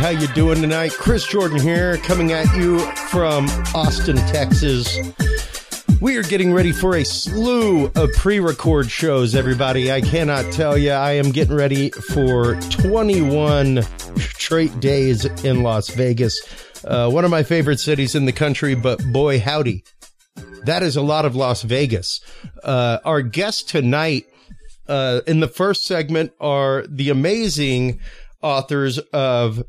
How you doing tonight? Chris Jordan here, coming at you from Austin, Texas. We are getting ready for a slew of pre-record shows, everybody. I cannot tell you. I am getting ready for 21 straight days in Las Vegas. Uh, one of my favorite cities in the country, but boy, howdy. That is a lot of Las Vegas. Uh, our guest tonight uh, in the first segment are the amazing authors of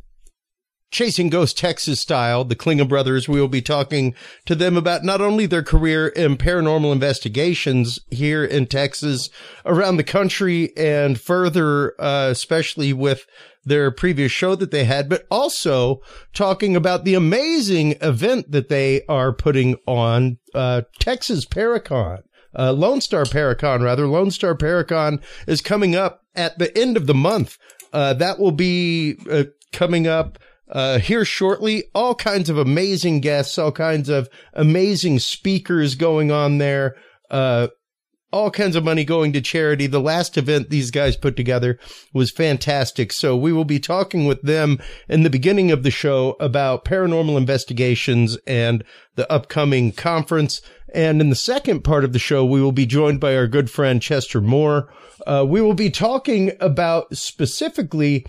Chasing Ghost Texas Style, the Klinge brothers. We will be talking to them about not only their career in paranormal investigations here in Texas, around the country, and further, uh, especially with their previous show that they had, but also talking about the amazing event that they are putting on, uh, Texas Paracon. Uh, Lone Star Paracon, rather. Lone Star Paracon is coming up at the end of the month. Uh, that will be uh, coming up uh, here shortly. All kinds of amazing guests, all kinds of amazing speakers going on there. Uh, all kinds of money going to charity. The last event these guys put together was fantastic. So we will be talking with them in the beginning of the show about paranormal investigations and the upcoming conference. And in the second part of the show, we will be joined by our good friend Chester Moore. Uh, we will be talking about specifically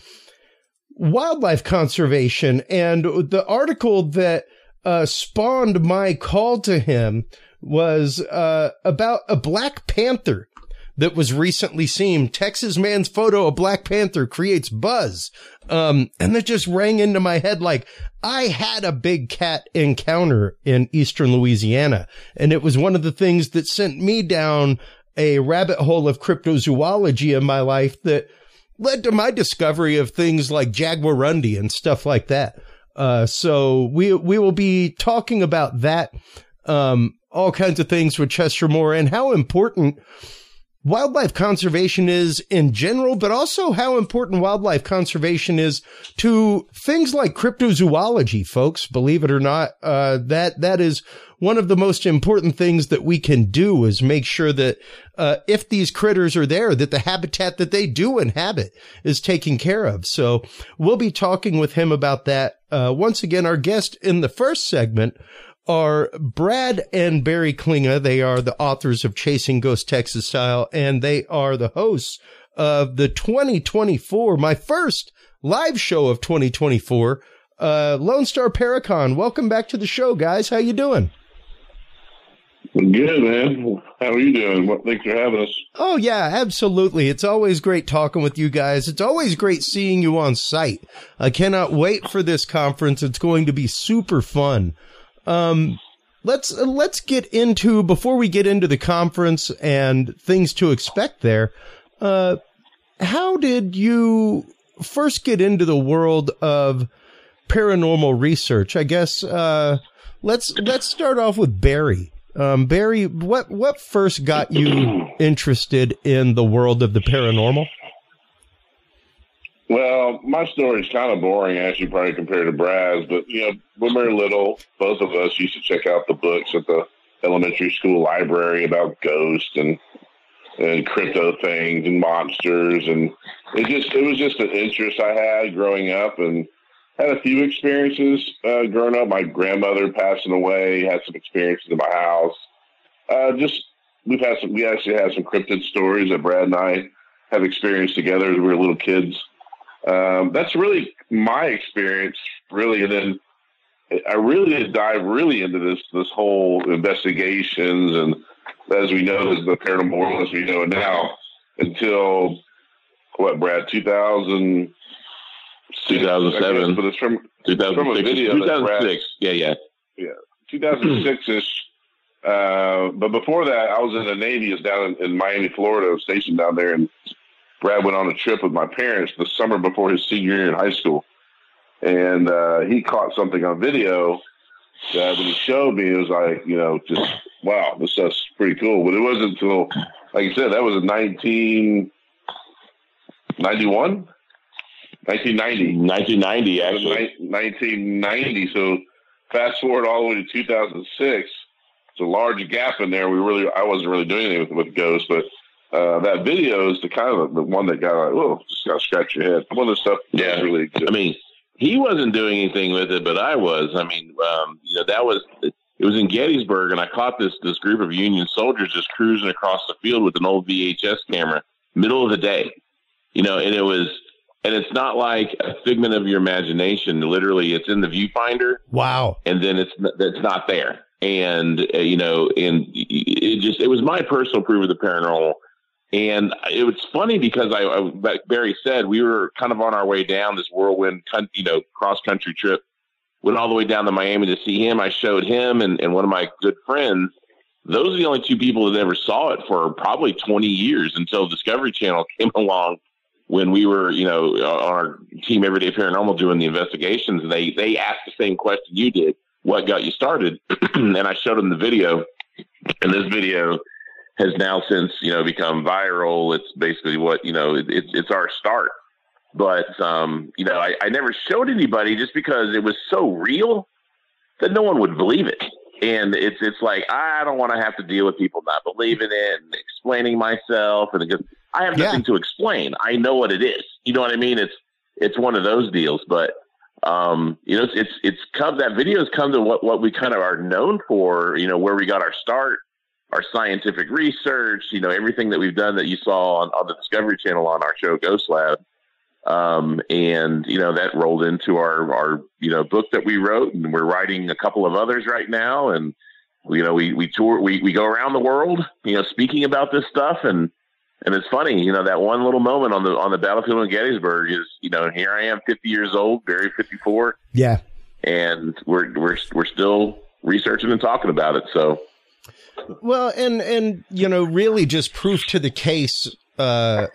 wildlife conservation and the article that uh, spawned my call to him was uh, about a Black Panther that was recently seen. Texas man's photo of Black Panther creates buzz. Um, and that just rang into my head like I had a big cat encounter in eastern Louisiana. And it was one of the things that sent me down a rabbit hole of cryptozoology in my life that led to my discovery of things like Jaguarundi and stuff like that. Uh, so we, we will be talking about that, um, all kinds of things with Chester Moore and how important wildlife conservation is in general, but also how important wildlife conservation is to things like cryptozoology, folks. Believe it or not, uh, that, that is one of the most important things that we can do is make sure that, uh, if these critters are there, that the habitat that they do inhabit is taken care of. So we'll be talking with him about that. Uh, once again, our guest in the first segment are Brad and Barry Klinge. They are the authors of Chasing Ghost Texas Style, and they are the hosts of the 2024, my first live show of 2024, uh, Lone Star Paracon. Welcome back to the show, guys. How you doing? Good, man. How are you doing? What, thanks for having us. Oh, yeah, absolutely. It's always great talking with you guys. It's always great seeing you on site. I cannot wait for this conference. It's going to be super fun. Um, let's let's get into before we get into the conference and things to expect there. Uh, how did you first get into the world of paranormal research? I guess uh, let's let's start off with Barry. Um, Barry, what what first got you interested in the world of the paranormal? Well, my story is kind of boring, actually, probably compared to Brad's. But you know, when we were little, both of us used to check out the books at the elementary school library about ghosts and and crypto things and monsters, and it just it was just an interest I had growing up, and had a few experiences uh, growing up. My grandmother passing away, had some experiences in my house. Uh, just we've had some. We actually had some cryptid stories that Brad and I have experienced together as we were little kids um, that's really my experience, really. And then I really did dive really into this this whole investigations and as we know, the paranormal world as we know it now until what, Brad, 2000, 2007. But it's from, 2006, from a video 2006. yeah, yeah. Yeah. 2006 ish. Uh, but before that, I was in the Navy. It's down in, in Miami, Florida, stationed down there. And Brad went on a trip with my parents the summer before his senior year in high school, and uh, he caught something on video that when he showed me, it was like, you know, just wow, this stuff's pretty cool. But it wasn't until, like you said, that was in 1991, 1990, 1990, actually, 1990. So fast forward all the way to 2006. It's a large gap in there. We really, I wasn't really doing anything with, with ghosts, but uh, that video is the kind of the one that got like, oh, just got to scratch your head. One of the stuff. Yeah, really. Good. I mean, he wasn't doing anything with it, but I was. I mean, um, you know, that was it was in Gettysburg, and I caught this this group of Union soldiers just cruising across the field with an old VHS camera, middle of the day, you know, and it was. And it's not like a figment of your imagination. Literally, it's in the viewfinder. Wow! And then it's it's not there. And uh, you know, and it just it was my personal proof of the paranormal. And it was funny because I, I, like Barry said, we were kind of on our way down this whirlwind, you know, cross country trip went all the way down to Miami to see him. I showed him and, and one of my good friends. Those are the only two people that ever saw it for probably 20 years until Discovery Channel came along when we were, you know, on our team Everyday Paranormal doing the investigations. They, they asked the same question you did. What got you started? and I showed them the video and this video has now since, you know, become viral. It's basically what, you know, it, it's, it's our start but um, you know, I, I never showed anybody just because it was so real that no one would believe it. And it's it's like I don't want to have to deal with people not believing it and explaining myself, and because I have nothing yeah. to explain. I know what it is. You know what I mean? It's it's one of those deals. But um, you know, it's it's it's come that video has come to what what we kind of are known for. You know, where we got our start, our scientific research. You know, everything that we've done that you saw on, on the Discovery Channel on our show Ghost Lab um, and you know that rolled into our our you know book that we wrote, and we're writing a couple of others right now. And you know we we tour we we go around the world, you know, speaking about this stuff. And and it's funny, you know, that one little moment on the on the battlefield in Gettysburg is you know here I am, 50 years old, Barry 54. Yeah, and we're we're we're still researching and talking about it. So. Well, and and you know, really, just proof to the case uh,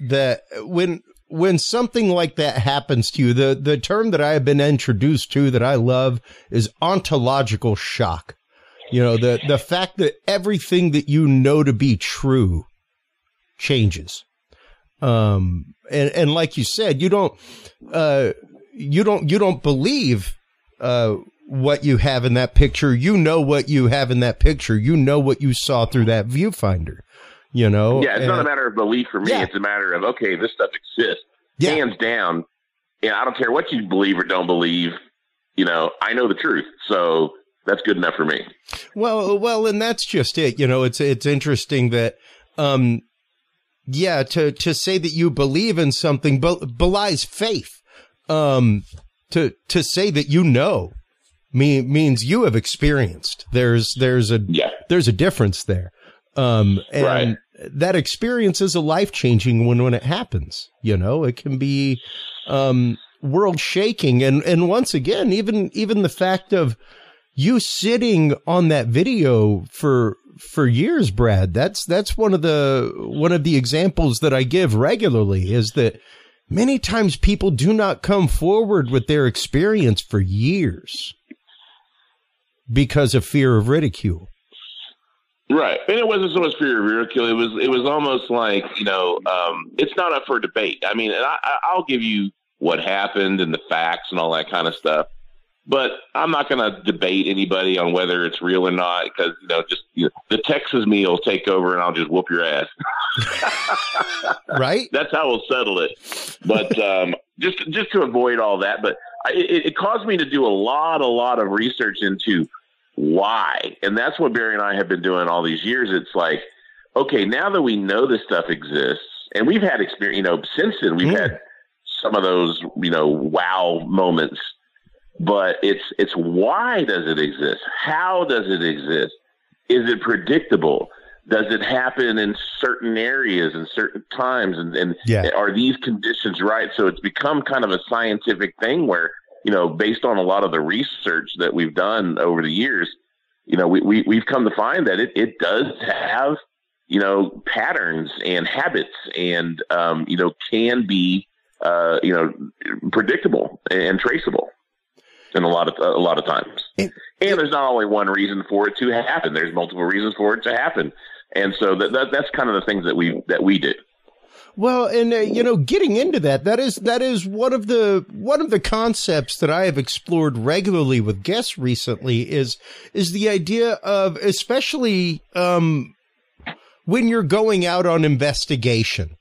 that when when something like that happens to you, the the term that I have been introduced to that I love is ontological shock. You know, the the fact that everything that you know to be true changes. Um and and like you said, you don't uh you don't you don't believe uh what you have in that picture. You know what you have in that picture. You know what you saw through that viewfinder you know? Yeah, it's and, not a matter of belief for me. Yeah. It's a matter of, okay, this stuff exists. Yeah. Hands down. And I don't care what you believe or don't believe, you know, I know the truth. So that's good enough for me. Well, well, and that's just it. You know, it's, it's interesting that, um, yeah, to, to say that you believe in something belies faith. Um, to, to say that you know mean, means you have experienced. There's, there's a, yeah. there's a difference there. Um, and right. that experience is a life changing one when it happens. You know, it can be, um, world shaking. And, and once again, even, even the fact of you sitting on that video for, for years, Brad, that's, that's one of the, one of the examples that I give regularly is that many times people do not come forward with their experience for years because of fear of ridicule. Right, and it wasn't so much fear of ridicule. It was it was almost like you know, um, it's not up for debate. I mean, and I, I'll give you what happened and the facts and all that kind of stuff, but I'm not going to debate anybody on whether it's real or not because you know, just you know, the Texas me will take over and I'll just whoop your ass. right. That's how we'll settle it. But um, just just to avoid all that, but it, it caused me to do a lot, a lot of research into why. And that's what Barry and I have been doing all these years. It's like, okay, now that we know this stuff exists, and we've had experience, you know, since then we've yeah. had some of those, you know, wow moments. But it's it's why does it exist? How does it exist? Is it predictable? Does it happen in certain areas and certain times? And, and yeah. are these conditions right? So it's become kind of a scientific thing where you know, based on a lot of the research that we've done over the years, you know, we, we, we've come to find that it, it does have, you know, patterns and habits and, um, you know, can be, uh, you know, predictable and traceable in a lot of, a lot of times. and there's not only one reason for it to happen. There's multiple reasons for it to happen. And so that, that that's kind of the things that we, that we do. Well, and uh, you know, getting into that, that is that is one of the one of the concepts that I have explored regularly with guests recently is is the idea of especially um, when you're going out on investigation.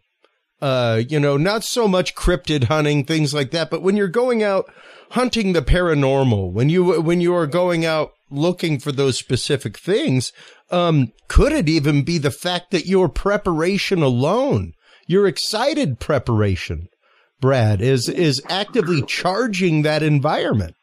Uh, you know, not so much cryptid hunting, things like that, but when you're going out hunting the paranormal, when you, when you are going out looking for those specific things, um, could it even be the fact that your preparation alone, your excited preparation, Brad, is, is actively charging that environment?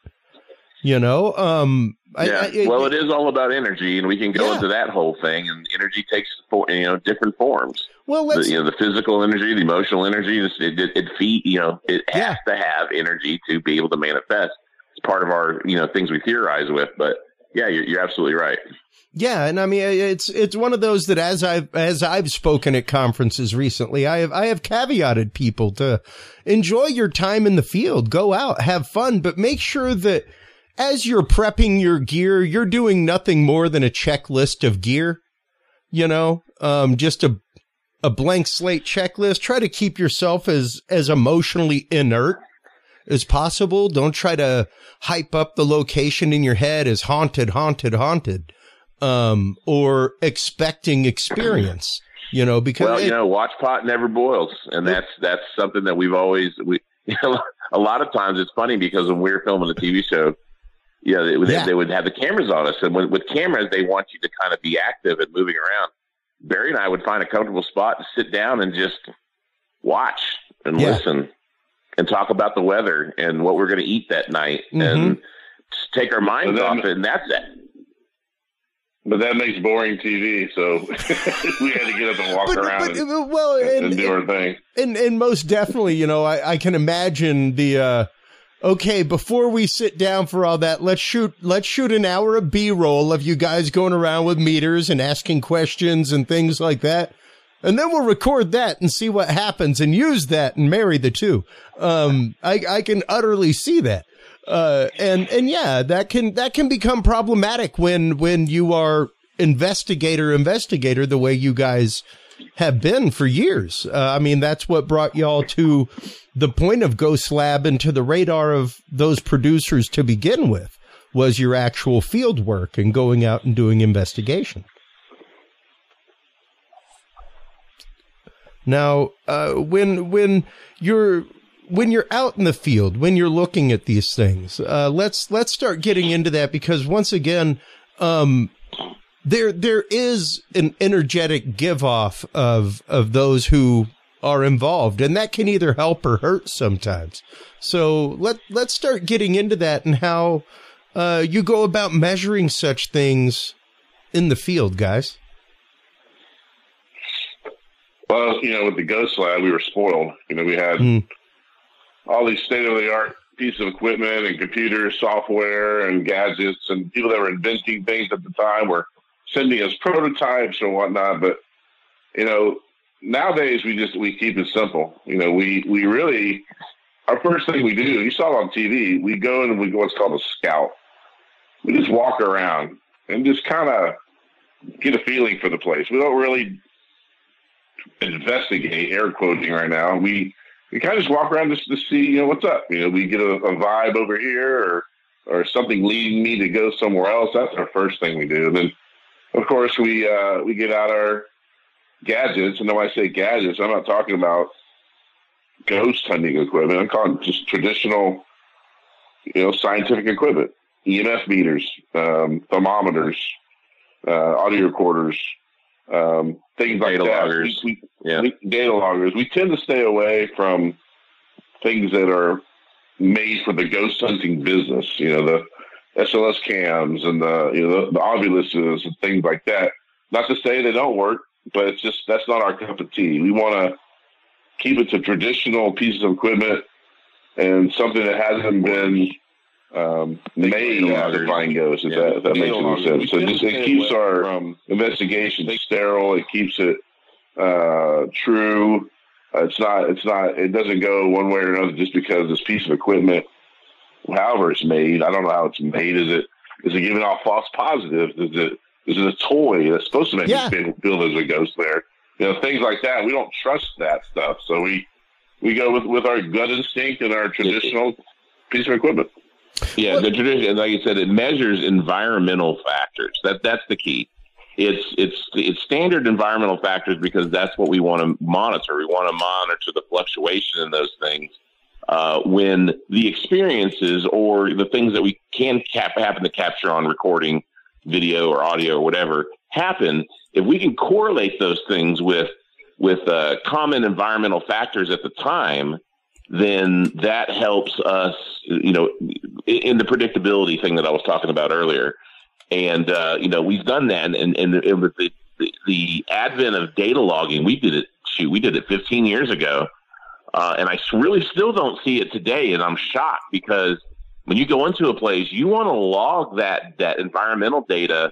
You know, um, yeah. I, I, well, it is all about energy, and we can go yeah. into that whole thing. And energy takes you know different forms. Well, let's, the, you know the physical energy, the emotional energy. It, it, it feed you know it yeah. has to have energy to be able to manifest. It's part of our you know things we theorize with. But yeah, you're, you're absolutely right. Yeah, and I mean it's it's one of those that as I've as I've spoken at conferences recently, I have I have caveated people to enjoy your time in the field, go out, have fun, but make sure that as you're prepping your gear, you're doing nothing more than a checklist of gear. You know, um, just a a blank slate checklist. Try to keep yourself as as emotionally inert as possible. Don't try to hype up the location in your head as haunted, haunted, haunted, um, or expecting experience. You know, because well, you know, watch pot never boils, and that's that's something that we've always we. You know, a lot of times it's funny because when we're filming a TV show, you know, they, yeah. they would have the cameras on us, and with, with cameras, they want you to kind of be active and moving around. Barry and I would find a comfortable spot to sit down and just watch and yeah. listen and talk about the weather and what we're going to eat that night mm-hmm. and take our minds off it. And that's it. But that makes boring TV, so we had to get up and walk but, around but, and, well, and, and, do our thing. And and most definitely, you know, I, I can imagine the uh, okay, before we sit down for all that, let's shoot, let's shoot an hour of B roll of you guys going around with meters and asking questions and things like that. And then we'll record that and see what happens and use that and marry the two. Um, I, I can utterly see that. Uh, and, and yeah, that can, that can become problematic when, when you are investigator, investigator, the way you guys have been for years. Uh, I mean, that's what brought y'all to the point of Ghost Lab and to the radar of those producers to begin with was your actual field work and going out and doing investigation. Now, uh, when when you're when you're out in the field, when you're looking at these things, uh, let's let's start getting into that because once again, um, there there is an energetic give off of of those who are involved and that can either help or hurt sometimes. So let let's start getting into that and how uh, you go about measuring such things in the field guys. Well you know with the ghost lab we were spoiled. You know we had mm. all these state of the art pieces of equipment and computers software and gadgets and people that were inventing things at the time were sending us prototypes or whatnot. But you know, nowadays we just we keep it simple. You know, we we really our first thing we do. You saw it on TV. We go and we go what's called a scout. We just walk around and just kind of get a feeling for the place. We don't really investigate air quoting right now. We we kind of just walk around just to see, you know, what's up. You know, we get a, a vibe over here or or something leading me to go somewhere else. That's our first thing we do. And then of course, we uh, we get out our gadgets, and when I say gadgets, I'm not talking about ghost hunting equipment. I'm calling just traditional, you know, scientific equipment, EMF meters, um, thermometers, uh, audio recorders, um, things like data that. Loggers. We, we, yeah. We, data loggers. We tend to stay away from things that are made for the ghost hunting business. You know, the SLS cams and the you know the, the Oviluses and things like that. Not to say they don't work, but it's just that's not our cup of tea. We want to keep it to traditional pieces of equipment and something that hasn't been um, made as the flying goes. If yeah, that, if that makes any sense. So just, it keeps our um, investigation sterile. It keeps it uh, true. Uh, it's not. It's not. It doesn't go one way or another just because this piece of equipment however it's made. I don't know how it's made. Is it is it giving off false positives? Is it is it a toy that's supposed to make yeah. you feel there's a ghost there? You know, things like that. We don't trust that stuff, so we we go with with our gut instinct and our traditional piece of equipment. Yeah, the tradition, like you said, it measures environmental factors. That that's the key. it's it's it's standard environmental factors because that's what we want to monitor. We want to monitor the fluctuation in those things. Uh, when the experiences or the things that we can cap happen to capture on recording, video or audio or whatever happen, if we can correlate those things with with uh, common environmental factors at the time, then that helps us, you know, in the predictability thing that I was talking about earlier. And, uh, you know, we've done that. And, and, the, the, the, advent of data logging, we did it, shoot, we did it 15 years ago. Uh, and I really still don't see it today. And I'm shocked because when you go into a place, you want to log that, that environmental data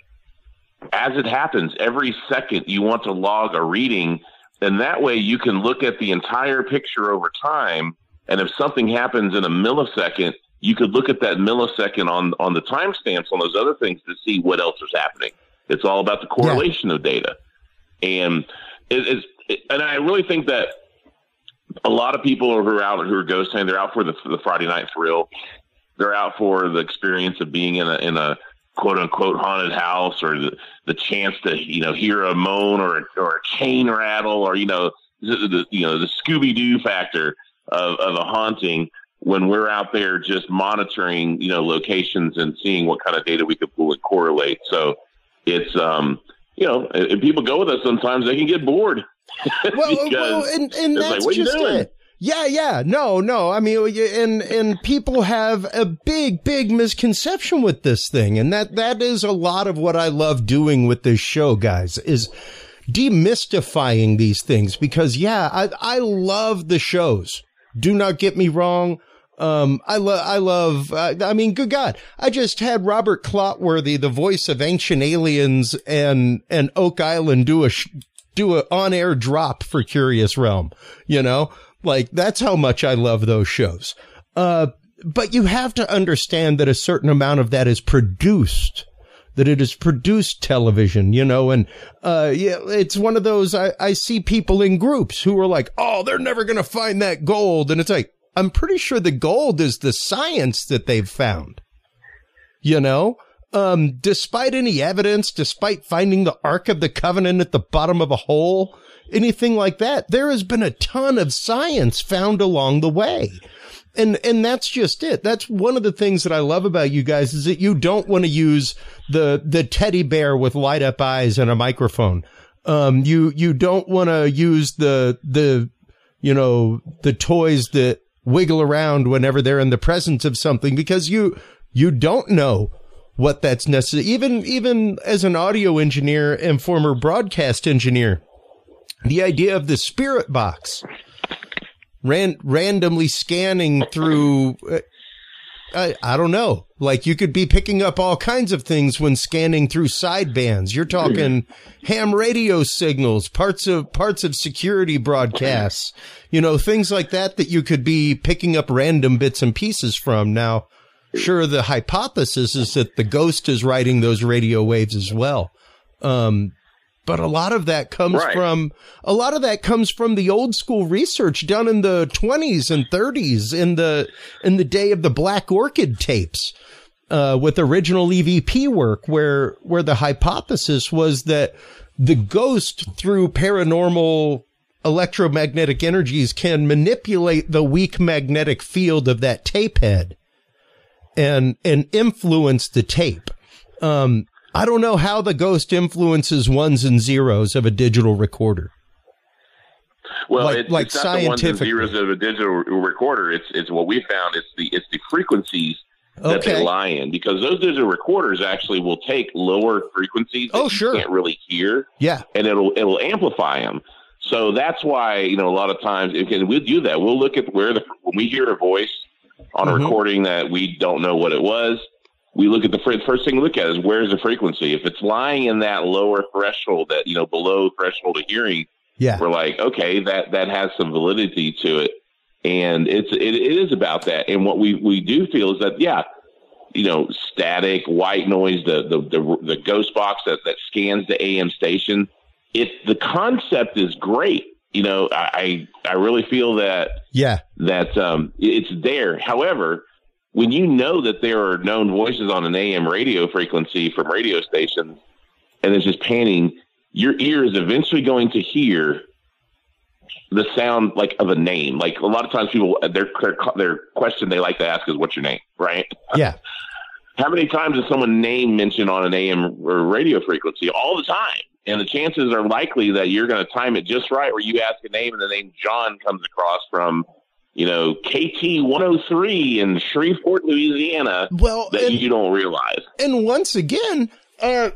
as it happens every second. You want to log a reading. And that way you can look at the entire picture over time and if something happens in a millisecond, you could look at that millisecond on on the timestamps on those other things to see what else is happening. It's all about the correlation yeah. of data, and it is. And I really think that a lot of people who are out who are ghost hunting, they're out for the, the Friday night thrill. They're out for the experience of being in a in a quote unquote haunted house or the, the chance to you know hear a moan or or a chain rattle or you know the, the you know the Scooby Doo factor of, of a haunting when we're out there just monitoring, you know, locations and seeing what kind of data we could pull and correlate. So it's, um, you know, if people go with us, sometimes they can get bored. well, well, and, and that's like, just it. Yeah, yeah, no, no. I mean, and and people have a big, big misconception with this thing, and that that is a lot of what I love doing with this show, guys. Is demystifying these things because yeah, I I love the shows. Do not get me wrong. Um, I love, I love, uh, I mean, good God, I just had Robert Clotworthy, the voice of Ancient Aliens and, and Oak Island do a, sh- do a on-air drop for Curious Realm, you know, like that's how much I love those shows. Uh, but you have to understand that a certain amount of that is produced that it is produced television, you know, and, uh, yeah, it's one of those, I, I see people in groups who are like, oh, they're never going to find that gold. And it's like, I'm pretty sure the gold is the science that they've found, you know? Um, despite any evidence, despite finding the Ark of the Covenant at the bottom of a hole, anything like that, there has been a ton of science found along the way. And, and that's just it. That's one of the things that I love about you guys is that you don't want to use the, the teddy bear with light up eyes and a microphone. Um, you, you don't want to use the, the, you know, the toys that wiggle around whenever they're in the presence of something because you, you don't know what that's necessary. Even, even as an audio engineer and former broadcast engineer, the idea of the spirit box ran randomly scanning through. Uh, I, I don't know. Like you could be picking up all kinds of things when scanning through sidebands. You're talking ham radio signals, parts of parts of security broadcasts, you know, things like that that you could be picking up random bits and pieces from. Now, sure, the hypothesis is that the ghost is writing those radio waves as well. Um, but a lot of that comes right. from a lot of that comes from the old school research done in the 20s and 30s in the in the day of the black orchid tapes uh, with original evp work where where the hypothesis was that the ghost through paranormal electromagnetic energies can manipulate the weak magnetic field of that tape head and and influence the tape um, I don't know how the ghost influences ones and zeros of a digital recorder. Well, like, it's, like it's not the ones and zeros of a digital recorder. It's it's what we found. It's the it's the frequencies that okay. they lie in because those digital recorders actually will take lower frequencies. oh, sure. You can't really hear. Yeah, and it'll it'll amplify them. So that's why you know a lot of times and we'll do that. We'll look at where the when we hear a voice on mm-hmm. a recording that we don't know what it was we look at the first thing we look at is where's the frequency. If it's lying in that lower threshold, that you know below threshold of hearing, yeah, we're like, okay, that that has some validity to it, and it's it, it is about that. And what we we do feel is that yeah, you know, static white noise, the the the, the ghost box that that scans the AM station. It the concept is great. You know, I I really feel that yeah that um it's there. However when you know that there are known voices on an AM radio frequency from radio stations, and it's just panning, your ear is eventually going to hear the sound like of a name. Like a lot of times people, their, their, their question they like to ask is, what's your name? Right. Yeah. How many times is someone name mentioned on an AM or radio frequency? All the time. And the chances are likely that you're going to time it just right where you ask a name and the name John comes across from, you know, KT 103 in Shreveport, Louisiana. Well, that and, you don't realize. And once again, uh,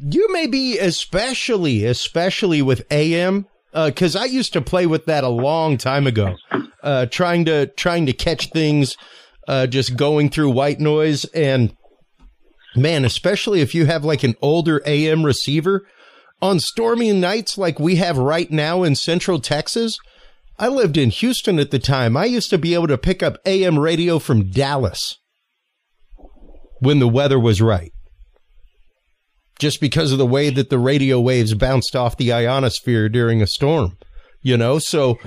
you may be especially, especially with AM, because uh, I used to play with that a long time ago, uh, trying to trying to catch things, uh, just going through white noise, and man, especially if you have like an older AM receiver on stormy nights like we have right now in Central Texas. I lived in Houston at the time. I used to be able to pick up AM radio from Dallas when the weather was right just because of the way that the radio waves bounced off the ionosphere during a storm, you know? So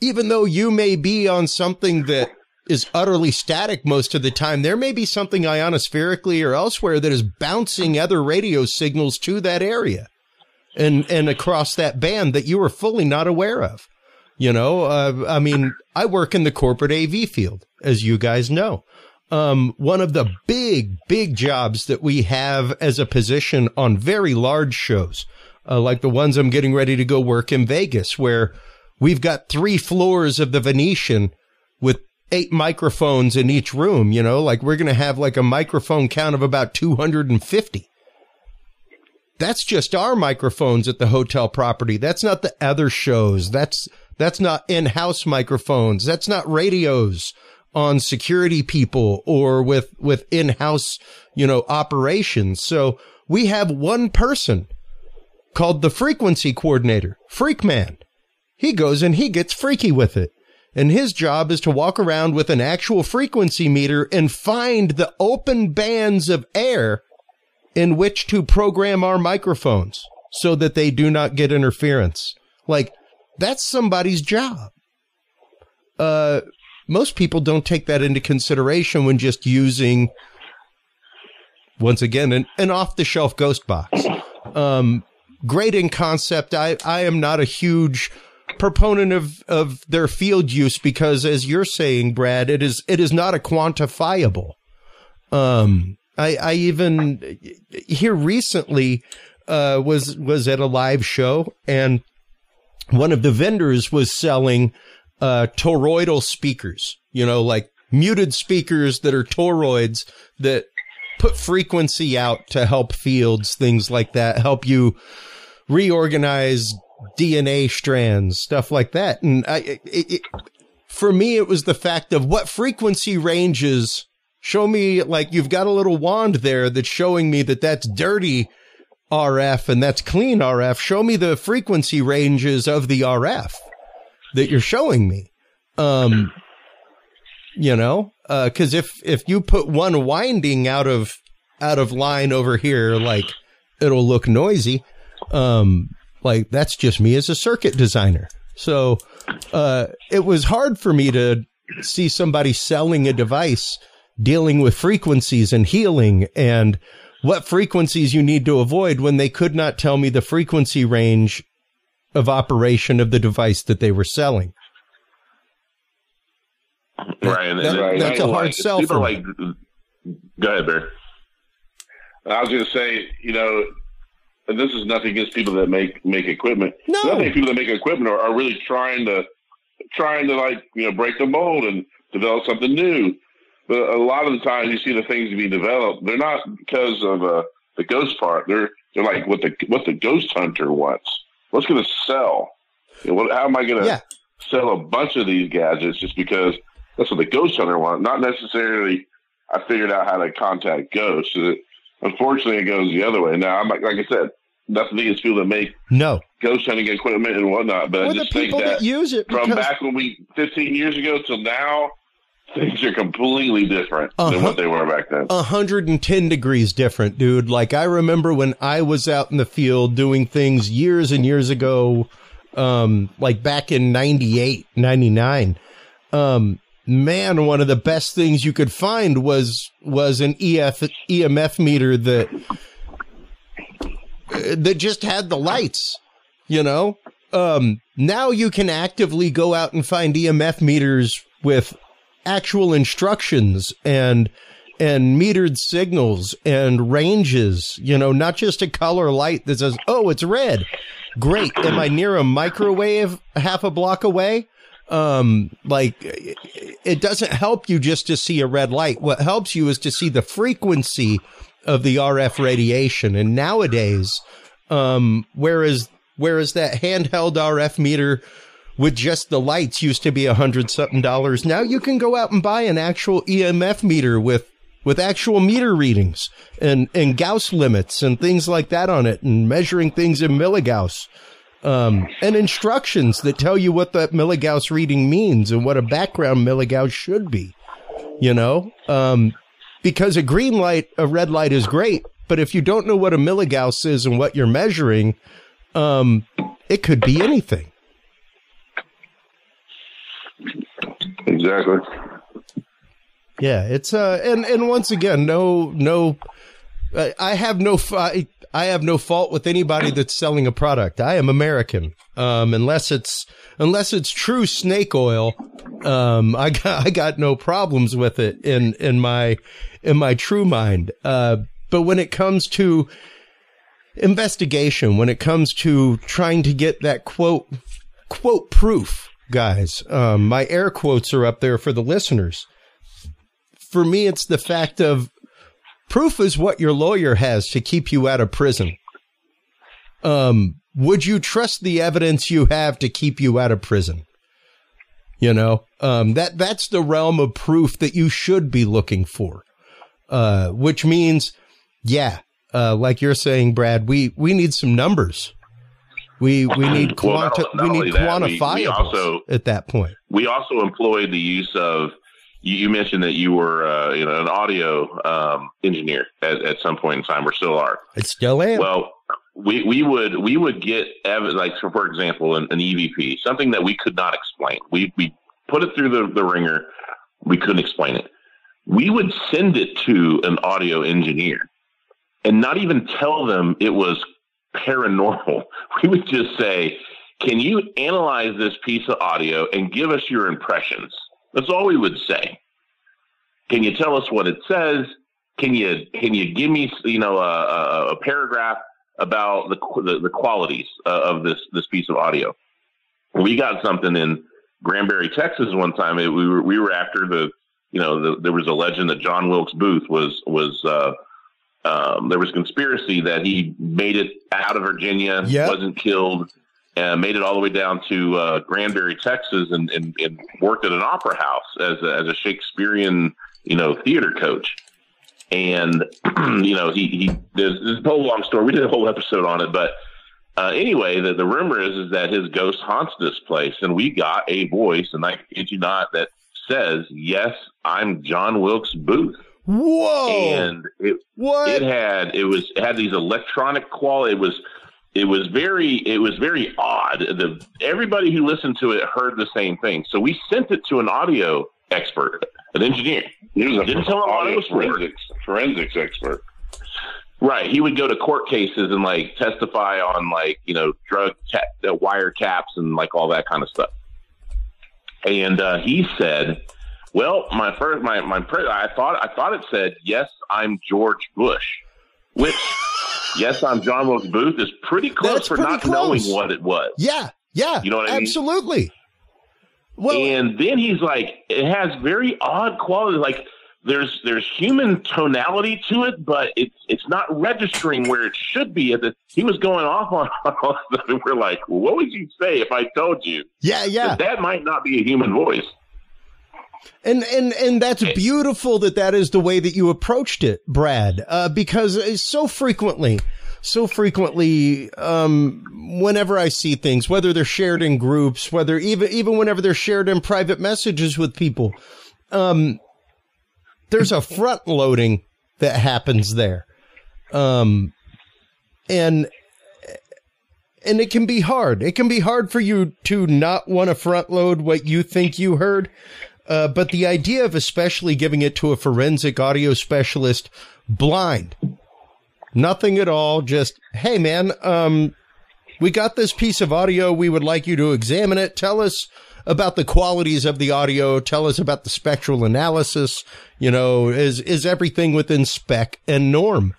even though you may be on something that is utterly static most of the time, there may be something ionospherically or elsewhere that is bouncing other radio signals to that area and, and across that band that you were fully not aware of. You know, uh, I mean, I work in the corporate AV field, as you guys know um, one of the big, big jobs that we have as a position on very large shows, uh, like the ones I'm getting ready to go work in Vegas, where we've got three floors of the Venetian with eight microphones in each room. You know, like we're going to have like a microphone count of about 250. That's just our microphones at the hotel property. That's not the other shows. That's, that's not in-house microphones. That's not radios on security people or with, with in-house, you know, operations. So we have one person called the frequency coordinator, Freak Man. He goes and he gets freaky with it. And his job is to walk around with an actual frequency meter and find the open bands of air in which to program our microphones so that they do not get interference. Like that's somebody's job. Uh, most people don't take that into consideration when just using, once again, an, an off the shelf ghost box. Um, great in concept. I, I am not a huge proponent of, of their field use because as you're saying, Brad, it is, it is not a quantifiable. Um, I, I even here recently, uh, was, was at a live show and one of the vendors was selling, uh, toroidal speakers, you know, like muted speakers that are toroids that put frequency out to help fields, things like that, help you reorganize DNA strands, stuff like that. And I, it, it, for me, it was the fact of what frequency ranges show me like you've got a little wand there that's showing me that that's dirty RF and that's clean RF. Show me the frequency ranges of the RF that you're showing me. Um, you know, uh, cause if, if you put one winding out of, out of line over here, like it'll look noisy. Um, like that's just me as a circuit designer. So, uh, it was hard for me to see somebody selling a device dealing with frequencies and healing and what frequencies you need to avoid when they could not tell me the frequency range of operation of the device that they were selling. Right. And, that, and that's a hard like, sell for like, Go ahead, Bear. I was going to say, you know, and this is nothing against people that make make equipment. No, I think people that make equipment are, are really trying to trying to like you know break the mold and develop something new. A lot of the times you see the things being developed, they're not because of uh, the ghost part. They're they're like what the what the ghost hunter wants what's going to sell? You know, what, how am I going to Yeah. sell a bunch of these gadgets just because that's what the ghost hunter wants? Not necessarily. I figured out how to contact ghosts. It, unfortunately, it goes the other way. Now, I'm like, like I said, nothing against people that make no. ghost hunting equipment and whatnot, but Or I the just think people that, that use it from back when we 15 years ago till now, things are completely different Uh-huh. than what they were back then. 110 degrees different, dude. Like I remember when I was out in the field doing things years and years ago, um, like back in 98, 99. Um, man, one of the best things you could find was, was an EF, EMF meter that that just had the lights, you know? Um, now you can actively go out and find EMF meters with actual instructions and and metered signals and ranges, you know, not just a color light that says, "Oh, it's red." Great. Am I near a microwave half a block away? Um, like it doesn't help you just to see a red light. What helps you is to see the frequency of the RF radiation. And nowadays, um, whereas whereas that handheld RF meter with just the lights used to be a hundred something dollars, now you can go out and buy an actual EMF meter with with actual meter readings and and Gauss limits and things like that on it, and measuring things in milligauss. Um, and instructions that tell you what that milligauss reading means and what a background milligauss should be. You know, um, because a green light, a red light is great, but if you don't know what a milligauss is and what you're measuring, um, it could be anything. Exactly. Yeah, it's uh, and and once again, no, no, I have no, I, I have no fault with anybody that's selling a product. I am American, um, unless it's unless it's true snake oil. Um, I got I got no problems with it in in my in my true mind. Uh, but when it comes to investigation, when it comes to trying to get that quote quote proof, guys, um, my air quotes are up there for the listeners. For me, it's the fact of proof is what your lawyer has to keep you out of prison. Um, would you trust the evidence you have to keep you out of prison? You know, um, that that's the realm of proof that you should be looking for. Uh, which means, yeah, uh, like you're saying, Brad, we we need some numbers. We we need quanti- well, we need quantifiables at that point. We also employed the use of. You, mentioned that you were, uh, you know, an audio um, engineer at, at some point in time, or still are. I still am. Well, we, we would we would get like for, for example an, an, EVP something that we could not explain. We we put it through the, the ringer. We couldn't explain it we would send it to an audio engineer and not even tell them it was paranormal. We would just say, Can you analyze this piece of audio and give us your impressions? That's all we would say. Can you tell us what it says? Can you can you give me you know a, a, paragraph about the the, the qualities of this this piece of audio? We got something in Granbury, Texas, one time. It, we were we were after the you know, the, there was a legend that John Wilkes Booth was was uh, um, there was conspiracy that he made it out of Virginia, yep. wasn't killed, and made it all the way down to uh, Granbury, Texas, and, and, and, worked at an opera house as a, as a Shakespearean, you know, theater coach. And you know, he he there's, there's a whole long story. We did a whole episode on it, but uh, anyway, the, the rumor is is that his ghost haunts this place, and we got a voice, and I kid you not, that says, "Yes, I'm John Wilkes Booth." Whoa! And it what? it had it was it had these electronic quality. It was it was very it was very odd. The everybody who listened to it heard the same thing. So we sent it to an audio expert, an engineer. He was a didn't tell him audio forensics forensics expert. Right. He would go to court cases and like testify on like you know drug ca- uh, wire caps and like all that kind of stuff and uh, he said, "Well, my first, my my, I thought I thought it said yes, I'm George Bush, which yes, I'm John Wilkes Booth is pretty close That's for pretty not close. knowing what it was. Yeah, yeah, you know what I mean? Absolutely. Well, and then he's like, it has very odd quality, like there's there's human tonality to it, but it's it's not registering where it should be. He was going off on, on we're like, what would you say if I told you? Yeah, yeah, that, that might not be a human voice. And and and that's beautiful that that is the way that you approached it, Brad. Uh, because so frequently, so frequently, um, whenever I see things, whether they're shared in groups, whether even even whenever they're shared in private messages with people, um, there's a front loading that happens there. Um, and and it can be hard. It can be hard for you to not want to front load what you think you heard. Uh, but the idea of especially giving it to a forensic audio specialist blind, Nothing at all. Just, hey man, um, we got this piece of audio. We would like you to examine it. Tell us about the qualities of the audio. Tell us about the spectral analysis. You know, is, is everything within spec and norm?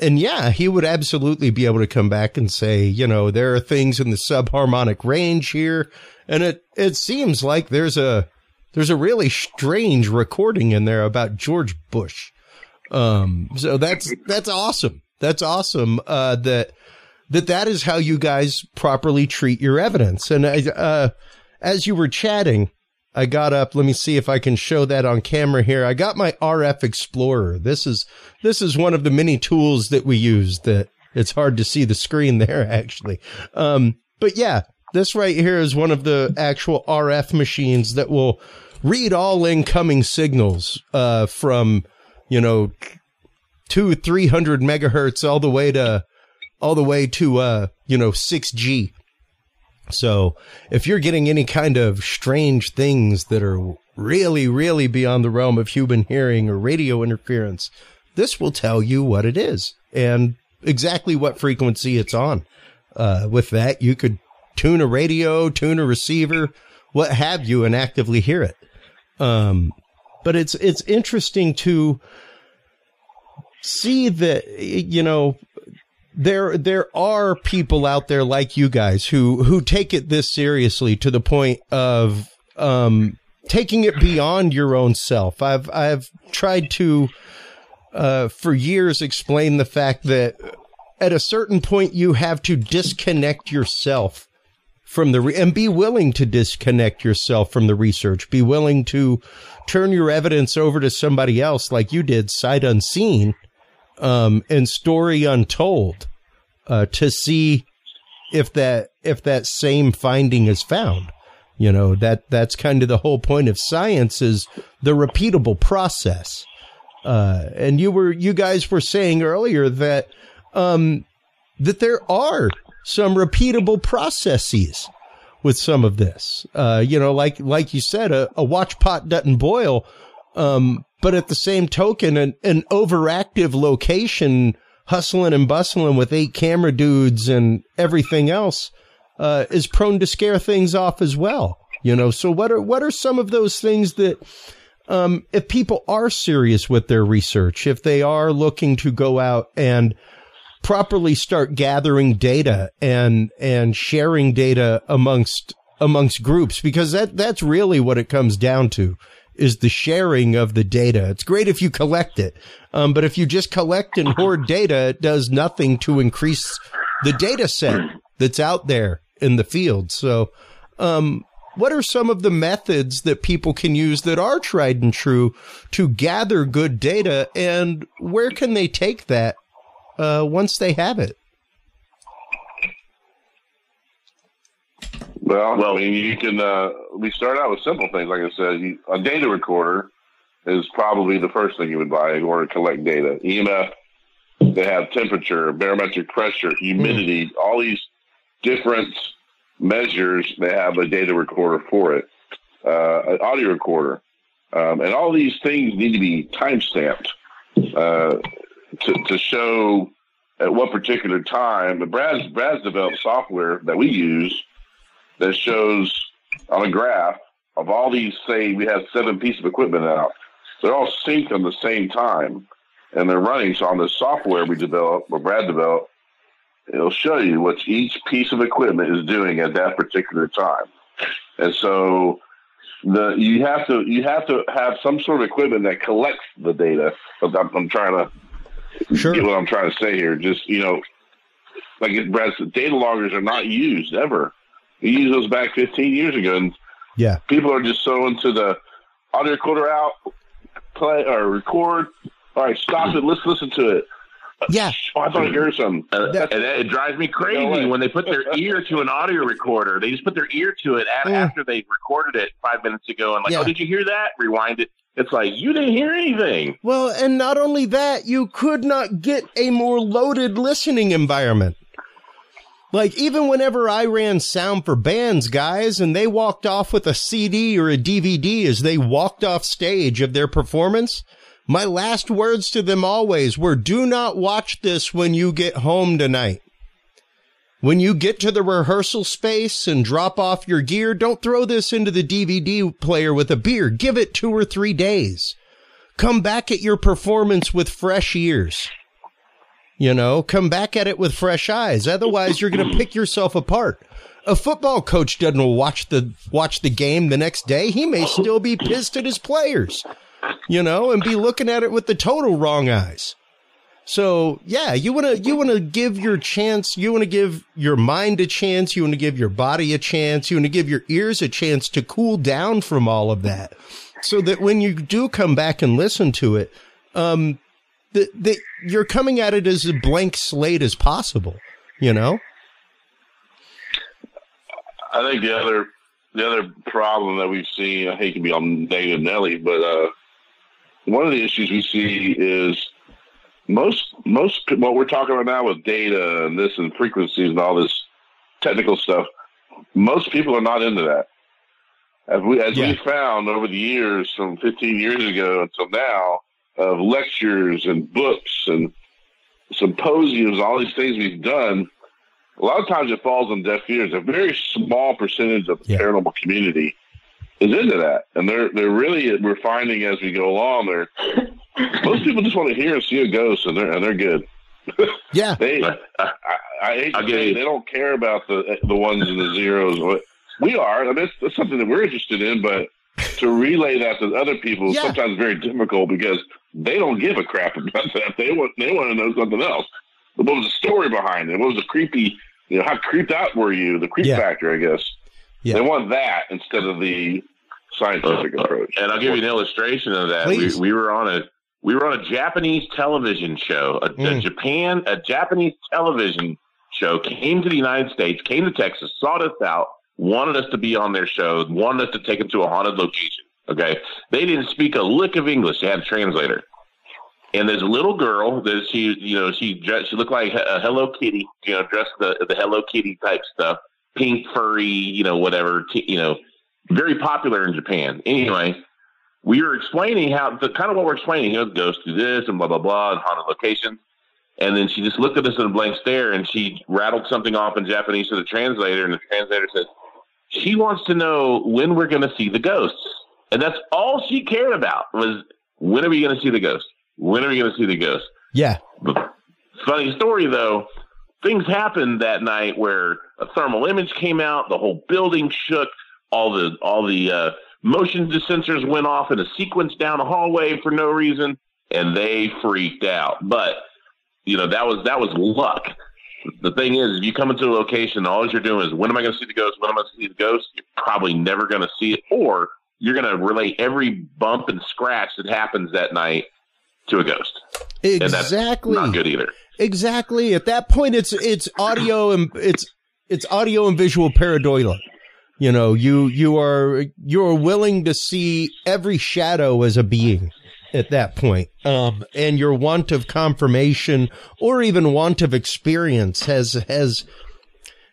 And yeah, he would absolutely be able to come back and say, you know, there are things in the subharmonic range here. And it, it seems like there's a, there's a really strange recording in there about George Bush. Um, so that's, that's awesome. That's awesome. Uh, that, that that is how you guys properly treat your evidence. And, uh, as you were chatting, I got up. Let me see if I can show that on camera here. I got my RF Explorer. This is this is one of the many tools that we use that it's hard to see the screen there actually. Um, but yeah, this right here is one of the actual RF machines that will read all incoming signals uh, from you know two three hundred megahertz all the way to all the way to uh, you know six G. So if you're getting any kind of strange things that are really, really beyond the realm of human hearing or radio interference, this will tell you what it is and exactly what frequency it's on. Uh, with that, you could tune a radio, tune a receiver, what have you, and actively hear it. Um, but it's it's interesting to see that you know there there are people out there like you guys who who take it this seriously to the point of um, taking it beyond your own self. I've I've tried to uh, for years explain the fact that at a certain point you have to disconnect yourself from the re- and be willing to disconnect yourself from the research. Be willing to turn your evidence over to somebody else, like you did, sight unseen um, and story untold uh, to see if that if that same finding is found. You know that that's kind of the whole point of science is the repeatable process. Uh, and you were you guys were saying earlier that um, that there are some repeatable processes with some of this. Uh, you know, like like you said, a, a watch pot doesn't boil. Um, but at the same token, an, an overactive location hustling and bustling with eight camera dudes and everything else uh, is prone to scare things off as well. You know, so what are what are some of those things that um, if people are serious with their research, if they are looking to go out and properly start gathering data and and sharing data amongst amongst groups because that that's really what it comes down to is the sharing of the data. It's great if you collect it, um, but if you just collect and hoard data, it does nothing to increase the data set that's out there in the field. So, um, what are some of the methods that people can use that are tried and true to gather good data, and where can they take that uh, once they have it? Well, well, I mean, you can. Uh, we start out with simple things, like I said. You, a data recorder is probably the first thing you would buy in order to collect data. EMF, they have temperature, barometric pressure, humidity, mm. all these different measures. They have a data recorder for it, uh, an audio recorder, um, and all these things need to be time stamped uh, to, to show at what particular time. But Brad's Brad's developed software that we use that shows on a graph of all these, say, we have seven pieces of equipment out. They're all synced on the same time and they're running. So on the software we developed, or Brad developed, it'll show you what each piece of equipment is doing at that particular time. And so the you have to you have to have some sort of equipment that collects the data. I'm, I'm trying to sure. get what I'm trying to say here. Just you know, like Brad said, data loggers are not used ever. We used those back 15 years ago, and yeah, people are just so into the audio recorder out, play or record. All right, stop it. Let's listen to it. Yeah. Oh, I thought I heard something. Uh, and it drives me crazy no when they put their ear to an audio recorder. They just put their ear to it after they recorded it five minutes ago and like, yeah. oh, did you hear that? Rewind it. It's like you didn't hear anything. Well, and not only that, you could not get a more loaded listening environment. Like even whenever I ran sound for bands, guys, and they walked off with a CD or a DVD as they walked off stage of their performance, My last words to them always were do not watch this when you get home tonight. When you get to the rehearsal space and drop off your gear, don't throw this into the DVD player with a beer. Give it two or three days. Come back at your performance with fresh ears. You know, come back at it with fresh eyes. Otherwise, you're going to pick yourself apart. A football coach doesn't watch the watch the game the next day. He may still be pissed at his players, you know, and be looking at it with the total wrong eyes. So yeah, you want to you want to give your chance. You want to give your mind a chance. You want to give your body a chance. You want to give your ears a chance to cool down from all of that, so that when you do come back and listen to it, um, that you're coming at it as a blank slate as possible. You know. I think the other the other problem that we've seen, I hate to be on and Nelly, but uh, one of the issues we see is most most what we're talking about now with data and this and frequencies and all this technical stuff. Most people are not into that. As we as yeah. we found over the years, from 15 years ago until now, of lectures and books and symposiums, all these things we've done a lot of times it falls on deaf ears. A very small percentage of the yeah. paranormal community is into that, and they're they're really we're finding as we go along. They're most people just want to hear and see a ghost, and they're and they're good. Yeah, they. I, I, I hate to say they don't care about the the ones and the zeros. We are. I mean, it's, something that we're interested in, but to relay that to other people is yeah. sometimes very difficult because they don't give a crap about that. They want they want to know something else what was the story behind it? What was the creepy? You know, how creeped out were you? The creep yeah. factor, I guess. Yeah. They want that instead of the scientific uh, approach. And I'll give you an illustration of that. We, we, were on a we were on a Japanese television show. A, mm. a Japan a Japanese television show came to the United States, came to Texas, sought us out, wanted us to be on their show, wanted us to take them to a haunted location. Okay, they didn't speak a lick of English. They had a translator and there's a little girl that she, you know, she dressed, she looked like a Hello Kitty, you know, dressed the the Hello Kitty type stuff, pink furry, you know, whatever, you know, very popular in Japan. Anyway, we were explaining how the kind of what we're explaining, you know, goes through this and blah blah blah and haunted locations. And then she just looked at us in a blank stare and she rattled something off in Japanese to the translator, and the translator says, She wants to know when we're gonna see the ghosts. And that's all she cared about was when are we gonna see the ghosts? When are we going to see the ghost? Yeah. Funny story though, things happened that night where a thermal image came out, the whole building shook, all the all the uh, motion sensors went off in a sequence down a hallway for no reason, and they freaked out. But you know that was that was luck. The thing is, if you come into a location, all you're doing is when am I going to see the ghost? When am I going to see the ghost? You're probably never going to see it, or you're going to relate every bump and scratch that happens that night to a ghost. Exactly. not good either. Exactly. At that point, it's it's audio and it's it's audio and visual pareidolia. You know, you you are you are willing to see every shadow as a being at that point. Um, and your want of confirmation or even want of experience has has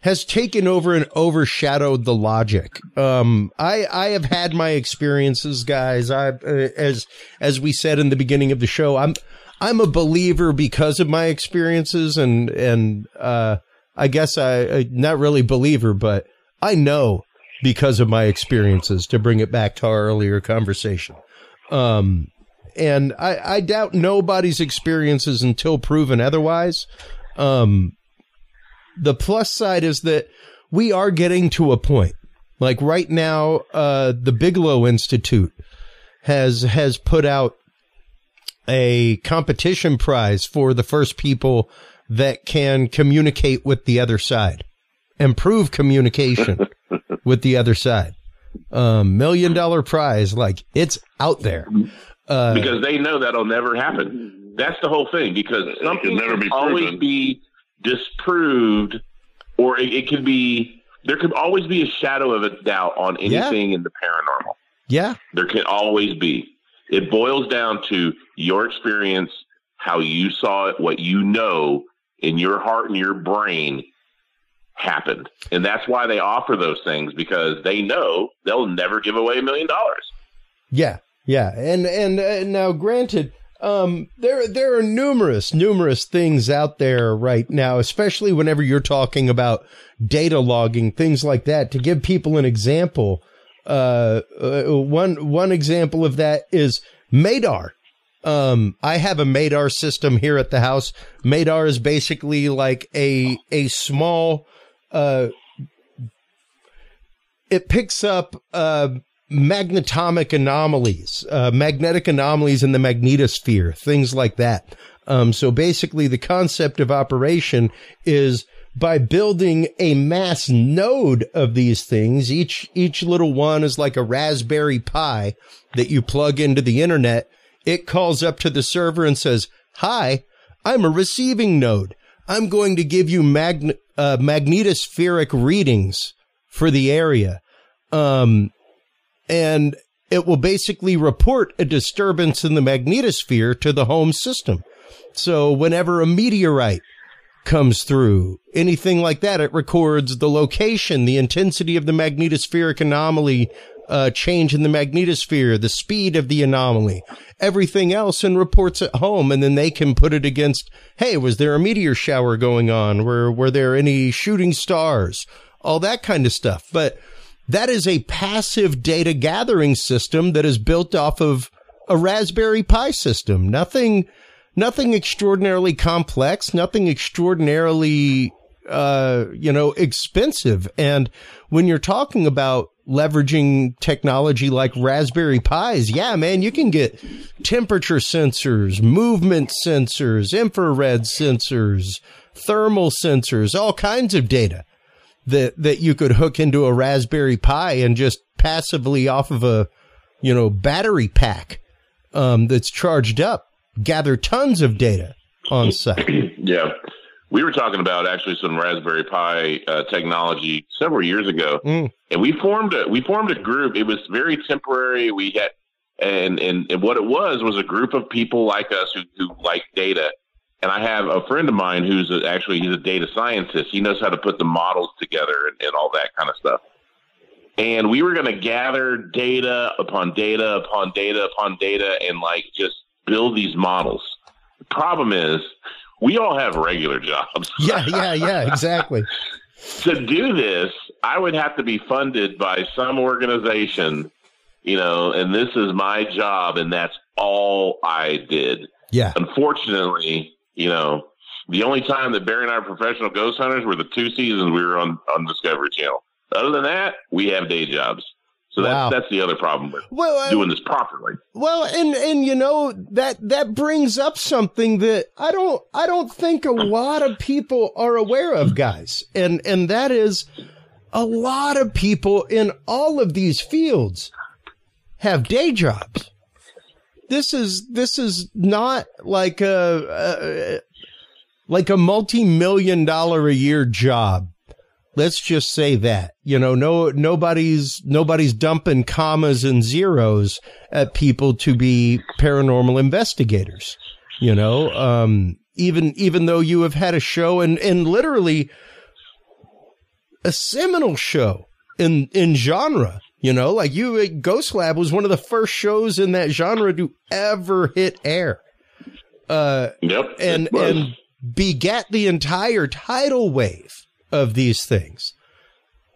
has taken over and overshadowed the logic. Um, I, I have had my experiences, guys. I, uh, as, as we said in the beginning of the show, I'm, I'm a believer because of my experiences and, and, uh, I guess I, I not really believer, but I know because of my experiences to bring it back to our earlier conversation. Um, and I, I doubt nobody's experiences until proven otherwise. Um, the plus side is that we are getting to a point. Like right now, uh, the Bigelow Institute has has put out a competition prize for the first people that can communicate with the other side, improve communication with the other side. Um, million dollar prize, like it's out there. Uh, because they know that'll never happen. That's the whole thing. Because something can never be always be disproved, or it, it could be there could always be a shadow of a doubt on anything yeah. in the paranormal. Yeah, there can always be. It boils down to your experience, how you saw it, what you know in your heart and your brain happened. And that's why they offer those things because they know they'll never give away a million dollars. Yeah. Yeah. And, and, uh, now granted, Um, there, there are numerous, numerous things out there right now, especially whenever you're talking about data logging, things like that. To give people an example, uh, uh one, one example of that is Madar. Um, I have a Madar system here at the house. Madar is basically like a, a small, uh, it picks up, uh, magnetomic anomalies, uh, magnetic anomalies in the magnetosphere, things like that. Um, so basically the concept of operation is by building a mass node of these things. Each, each little one is like a Raspberry Pi that you plug into the internet. It calls up to the server and says, hi, I'm a receiving node. I'm going to give you magn- uh, magnetospheric readings for the area. Um, and it will basically report a disturbance in the magnetosphere to the home system. So whenever a meteorite comes through, anything like that, it records the location, the intensity of the magnetospheric anomaly uh, change in the magnetosphere, the speed of the anomaly, everything else, and reports at home. And then they can put it against, hey, was there a meteor shower going on? Were, were there any shooting stars? All that kind of stuff. But that is a passive data gathering system that is built off of a Raspberry Pi system. Nothing, nothing extraordinarily complex, nothing extraordinarily, uh, you know, expensive. And when you're talking about leveraging technology like Raspberry Pis, yeah, man, you can get temperature sensors, movement sensors, infrared sensors, thermal sensors, all kinds of data that that you could hook into a Raspberry Pi and just passively off of a you know battery pack um, that's charged up gather tons of data on site. yeah. We were talking about actually some Raspberry Pi uh, technology several years ago, mm. and we formed a we formed a group. It was very temporary. We had and, and and what it was was a group of people like us who who like data, and I have a friend of mine who's a, actually he's a data scientist. He knows how to put the models together and, and all that kind of stuff. And we were going to gather data upon data upon data upon data and like just build these models. The problem is we all have regular jobs. Yeah, yeah, yeah, exactly. to do this, I would have to be funded by some organization, you know, and this is my job and that's all I did. Yeah. Unfortunately, you know, the only time that Barry and I were professional ghost hunters were the two seasons we were on, on Discovery Channel. Other than that, we have day jobs. So wow. that's that's the other problem with well, doing this properly. Well, and and you know that that brings up something that I don't I don't think a lot of people are aware of, guys, and and that is a lot of people in all of these fields have day jobs this is this is not like a, a like a multi-million dollar a year job. Let's just say that. You know, no nobody's nobody's dumping commas and zeros at people to be paranormal investigators. You know, um, even even though you have had a show and and literally a seminal show in in genre you know, like you, Ghost Lab was one of the first shows in that genre to ever hit air. Uh, yep. And, and begat the entire tidal wave of these things.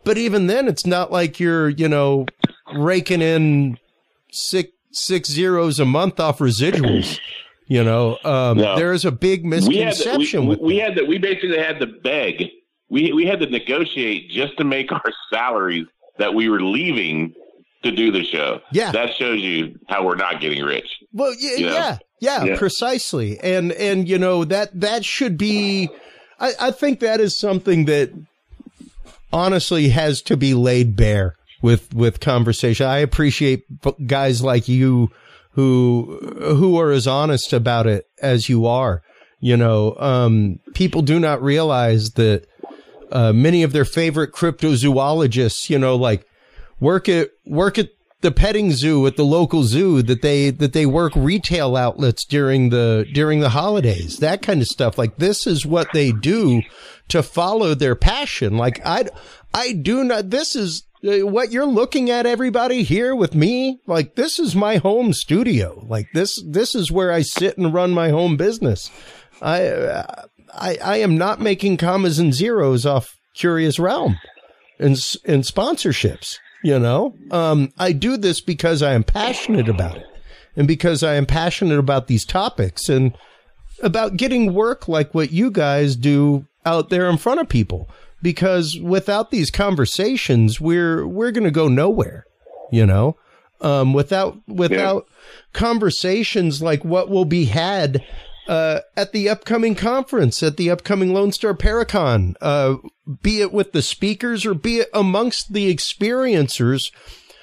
But even then, it's not like you're, you know, raking in six, six zeros a month off residuals. You know, um, no. there is a big misconception. We had, we, we had that. We basically had to beg. We we had to negotiate just to make our salaries that we were leaving to do the show. Yeah. That shows you how we're not getting rich. Well, yeah, you know? yeah, yeah, yeah, precisely. And, and, you know, that, that should be, I, I think that is something that honestly has to be laid bare with, with conversation. I appreciate guys like you who, who are as honest about it as you are. You know, um, people do not realize that, uh, many of their favorite cryptozoologists, you know, like work at work at the petting zoo at the local zoo that they that they work retail outlets during the during the holidays that kind of stuff like this is what they do to follow their passion like i i do not this is Uh, what you're looking at, everybody here with me, like this is my home studio. Like this, this is where I sit and run my home business. I, I, I am not making commas and zeros off Curious Realm and and sponsorships. You know, um, I do this because I am passionate about it, and because I am passionate about these topics and about getting work like what you guys do out there in front of people because without these conversations, we're we're going to go nowhere. You know, um, without without yeah. conversations like what will be had uh, at the upcoming conference, at the upcoming Lone Star Paracon, uh, be it with the speakers or be it amongst the experiencers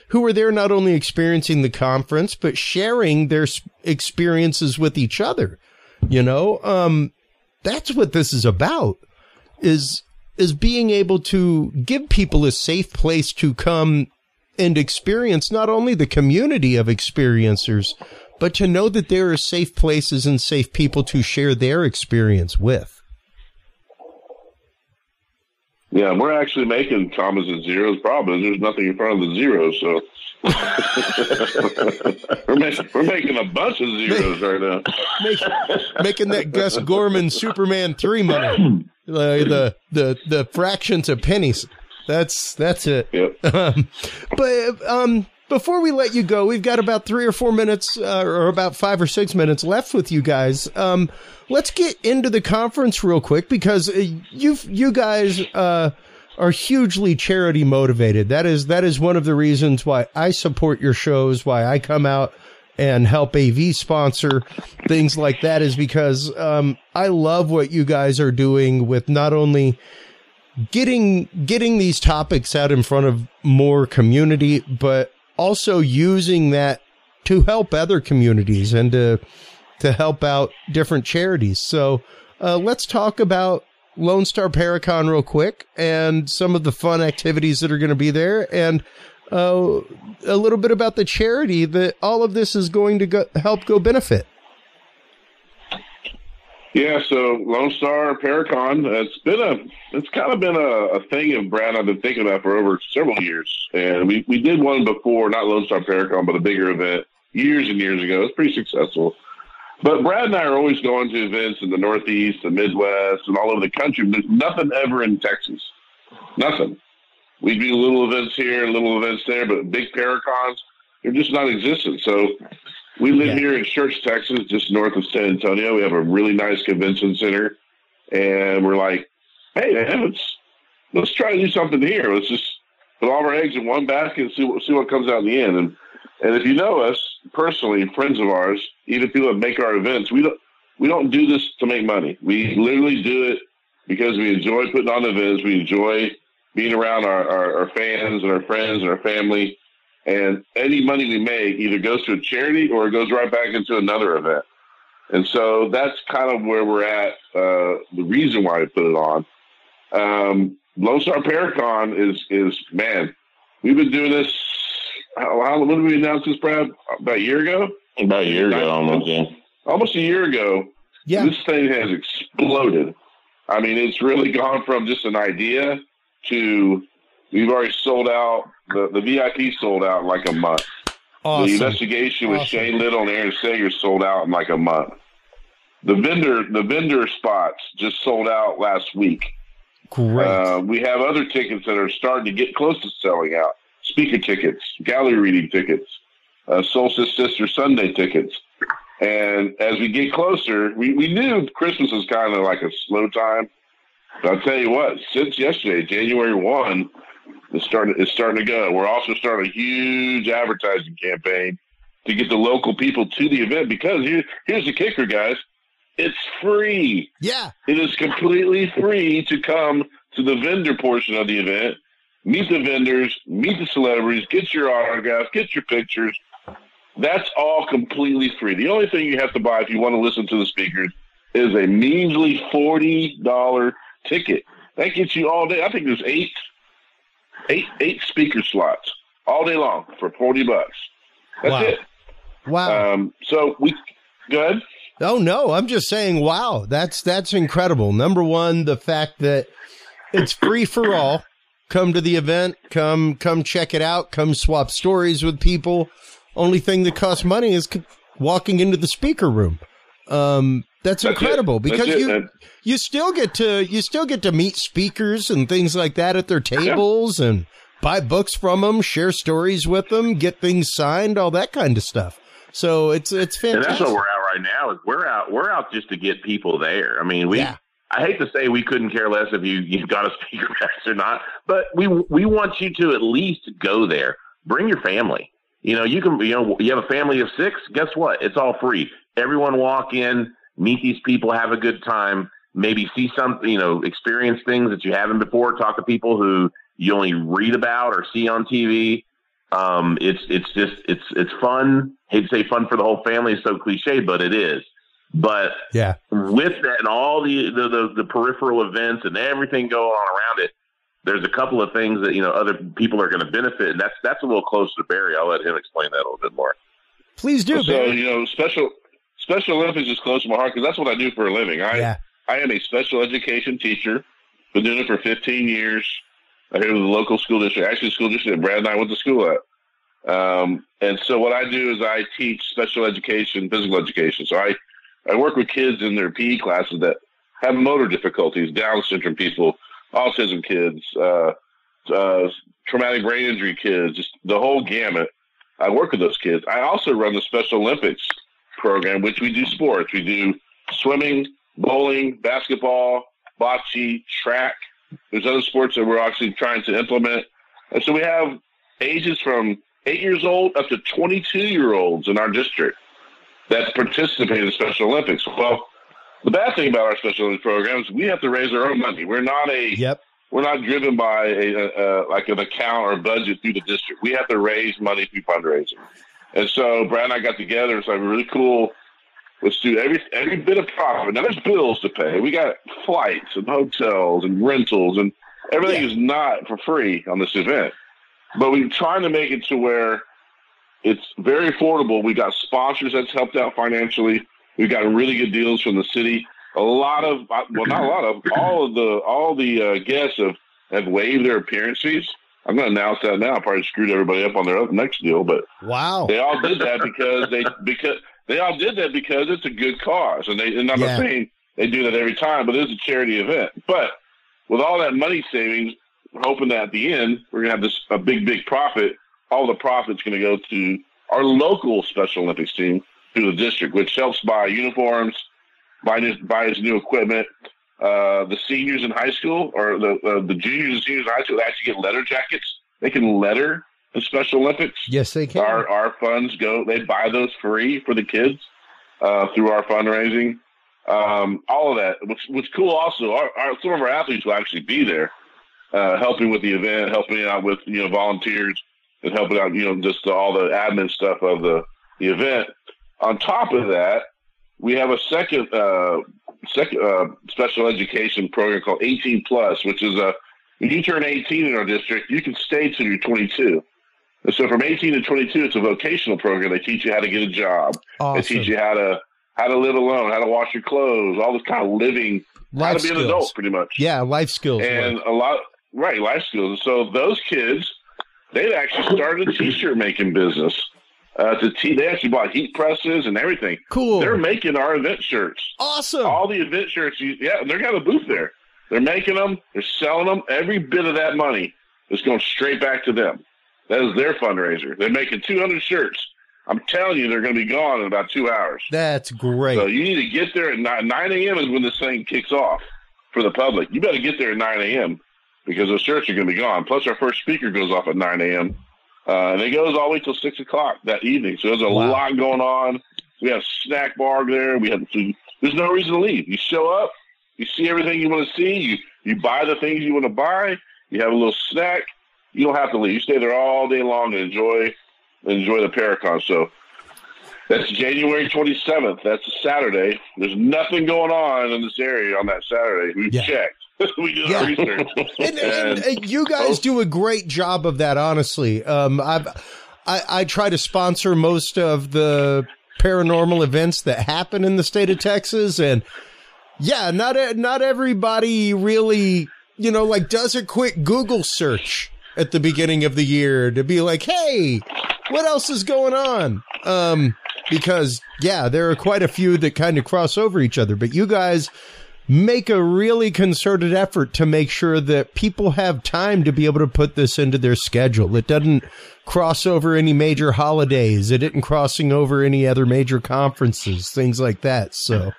who are there not only experiencing the conference but sharing their experiences with each other. You know, um, that's what this is about. Is is being able to give people a safe place to come and experience not only the community of experiencers, but to know that there are safe places and safe people to share their experience with. Yeah, we're actually making commas and zeros. Problem is, there's nothing in front of the zeros, so we're, making, we're making a bunch of zeros right now. Make, making that Gus Gorman Superman three money, uh, the the the fractions of pennies. That's that's it. Yep. Um, but um, before we let you go, we've got about three or four minutes, uh, or about five or six minutes left with you guys. Um, let's get into the conference real quick because uh, you you guys. Uh, are hugely charity motivated. That is that is one of the reasons why I support your shows, why I come out and help AV sponsor things like that is because um, I love what you guys are doing with not only getting getting these topics out in front of more community, but also using that to help other communities and to to help out different charities. So uh, let's talk about Lone Star Paracon real quick and some of the fun activities that are going to be there and uh, a little bit about the charity that all of this is going to go, help go benefit. Yeah, so Lone Star Paracon, it's been a, it's kind of been a, a thing of Brad I've been thinking about for over several years. And we, we did one before, not Lone Star Paracon, but a bigger event years and years ago. It's pretty successful. But Brad and I are always going to events in the Northeast, the Midwest, and all over the country. There's nothing ever in Texas. Nothing. We do little events here, little events there, but big paracons, they're just not existent. So we live yeah. here in Schertz, Texas, just north of San Antonio. We have a really nice convention center. And we're like, hey, man, let's, let's try to do something here. Let's just put all of our eggs in one basket and see what, see what comes out in the end. And, and if you know us, personally, friends of ours, even people that make our events, we don't we don't do this to make money. We literally do it because we enjoy putting on events. We enjoy being around our, our, our fans and our friends and our family. And any money we make either goes to a charity or it goes right back into another event. And so that's kind of where we're at. Uh, the reason why we put it on. Um, Lone Star Paracon is is man. We've been doing this how, how, when did we announce this, Brad? About a year ago? About a year ago, almost. Yeah. Almost a year ago. Yeah. This thing has exploded. I mean, it's really gone from just an idea to we've already sold out. The, the VIP sold out in like a month. Awesome. The investigation with awesome. Shane Little and Aaron Sagers sold out in like a month. The vendor, the vendor spots just sold out last week. Great. Uh, we have other tickets that are starting to get close to selling out speaker tickets, gallery reading tickets, uh, Solstice Sister Sunday tickets. And as we get closer, we, we knew Christmas was kind of like a slow time. But I'll tell you what, since yesterday, January 1, it's starting, it's starting to go. We're also starting a huge advertising campaign to get the local people to the event because here, here's the kicker, guys. It's free. Yeah. It is completely free to come to the vendor portion of the event meet the vendors, meet the celebrities, get your autographs, get your pictures. That's all completely free. The only thing you have to buy if you want to listen to the speakers is a measly forty dollar ticket. That gets you all day. I think there's eight, eight, eight speaker slots all day long for forty bucks. That's wow. it. Wow. Um, so we good. Oh no, I'm just saying. Wow, that's that's incredible. Number one, the fact that it's free for all come to the event, come come check it out, come swap stories with people. Only thing that costs money is walking into the speaker room. Um, that's, That's incredible it. That's because it, you you still get to you still get to meet speakers and things like that at their tables and buy books from them, share stories with them, get things signed, all that kind of stuff. So it's it's And fantastic. that's what we're out right now. Is we're out we're out just to get people there. I mean, we Yeah. I hate to say we couldn't care less if you you got a speaker pass or not, but we we want you to at least go there. Bring your family. You know, you can you know you have a family of six. Guess what? It's all free. Everyone walk in, meet these people, have a good time. Maybe see something, you know, experience things that you haven't before. Talk to people who you only read about or see on TV. Um, it's it's just it's it's fun. Hate to say fun for the whole family. It's so cliche, but it is. But yeah. with that and all the, the, the, the peripheral events and everything going on around it, there's a couple of things that, you know, other people are going to benefit. And that's, that's a little closer to Barry. I'll let him explain that a little bit more. Please do. So Barry. you know, special Special Olympics is close to my heart because that's what I do for a living. I yeah. I am a special education teacher. Been doing it for 15 years. I here with the local school district, actually the school district that Brad and I went to school at. Um, and so what I do is I teach special education, physical education. So I, I work with kids in their PE classes that have motor difficulties, Down syndrome people, autism kids, uh, uh, traumatic brain injury kids, just the whole gamut. I work with those kids. I also run the Special Olympics program, which we do sports. We do swimming, bowling, basketball, bocce, track. There's other sports that we're actually trying to implement. And so we have ages from eight years old up to 22 year olds in our district that participate in the Special Olympics. Well, the bad thing about our Special Olympics program is we have to raise our own money. We're not a Yep. we're not driven by a, a, a like an account or budget through the district. We have to raise money through fundraising. And so Brad and I got together and said, really cool. Let's do every every bit of profit. Now there's bills to pay. We got flights and hotels and rentals and everything Yeah. is not for free on this event. But we're trying to make it to where it's very affordable. We got sponsors that's helped out financially. We've got really good deals from the city. A lot of well, not a lot of all of the all the uh, guests have have waived their appearance fees. I'm going to announce that now. I probably screwed everybody up on their next deal, but Wow. they all did that because they because they all did that because it's a good cause, and they and I'm Yeah. not saying they do that every time, but it is a charity event. But with all that money savings, we're hoping that at the end we're gonna have this a big big profit. All the profit's going to go to our local Special Olympics team through the district, which helps buy uniforms, buy new, buys new equipment. Uh, the seniors in high school or the uh, the juniors and seniors in high school actually get letter jackets. They can letter the Special Olympics Yes, they can. our our funds go they buy those free for the kids uh, through our fundraising um, all of that what's what's cool also our, our, some of our athletes will actually be there uh, helping with the event helping out with you know volunteers and helping out you know just all the admin stuff of the the event on top of that we have a second uh, second uh, special education program called 18 plus which is a when you turn 18 in our district you can stay till you're 22 and so from 18 to 22, it's a vocational program. They teach you how to get a job. awesome. They teach you how to how to live alone, how to wash your clothes, all this kind of living, how life to be skills. an adult, pretty much. Yeah, life skills. And work. a lot, right, life skills. So those kids, they've actually started a t-shirt making business. Uh, to te- they actually bought heat presses and everything. cool. They're making our event shirts. awesome. All the event shirts, you, yeah, they're got a booth there. They're making them. They're selling them. Every bit of that money is going straight back to them. That is their fundraiser. They're making 200 shirts. I'm telling you, they're going to be gone in about two hours. That's great. So you need to get there at 9, 9 a.m. is when this thing kicks off for the public. You better get there at 9 a.m. because those shirts are going to be gone. Plus, our first speaker goes off at 9 a.m. Uh, and it goes all the way till 6 o'clock that evening. So there's a Wow. lot going on. We have snack bar there. We have food. There's no reason to leave. You show up, you see everything you want to see, you, you buy the things you want to buy, you have a little snack. You don't have to leave. You stay there all day long and enjoy enjoy the Paracon. So that's January 27th. That's a Saturday. There's nothing going on in this area on that Saturday. We've Yeah. checked. we Yeah. research. and, and, and you guys do a great job of that. Honestly, um, I've I, I try to sponsor most of the paranormal events that happen in the state of Texas, and yeah, not not everybody really you know, like does a quick Google search at the beginning of the year to be like, hey, what else is going on? Um, because yeah, there are quite a few that kind of cross over each other, but you guys make a really concerted effort to make sure that people have time to be able to put this into their schedule. It doesn't cross over any major holidays. It isn't crossing over any other major conferences, things like that. So,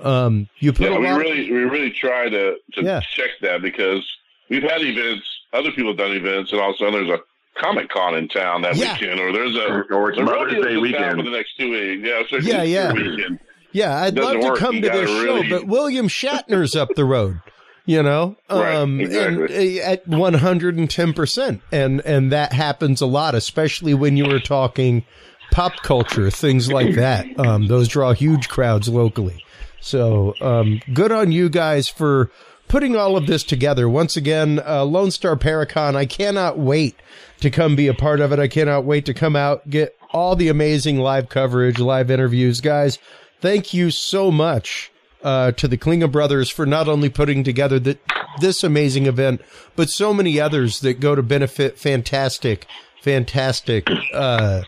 um, you put yeah, we lot- really we really try to to Yeah. check that because we've had events, other people have done events, and all of a sudden there's a Comic Con in town that Yeah. weekend, or there's a Or- or it's the Mother's Day in town weekend. for the next two weeks. Yeah, so it's Yeah, Easter yeah. Weekend. Yeah, I'd love to work. come You to this gotta show, but William Shatner's up the road, you know, Right, um, exactly. and uh, at one hundred and ten percent, and and that happens a lot, especially when you were talking pop culture, things like that. Um, those draw huge crowds locally. So, um, good on you guys for putting all of this together. Once again, uh, Lone Star Paracon, I cannot wait to come be a part of it. I cannot wait to come out, get all the amazing live coverage, live interviews. Guys, thank you so much uh, to the Klinge brothers for not only putting together the, this amazing event, but so many others that go to benefit fantastic, fantastic uh,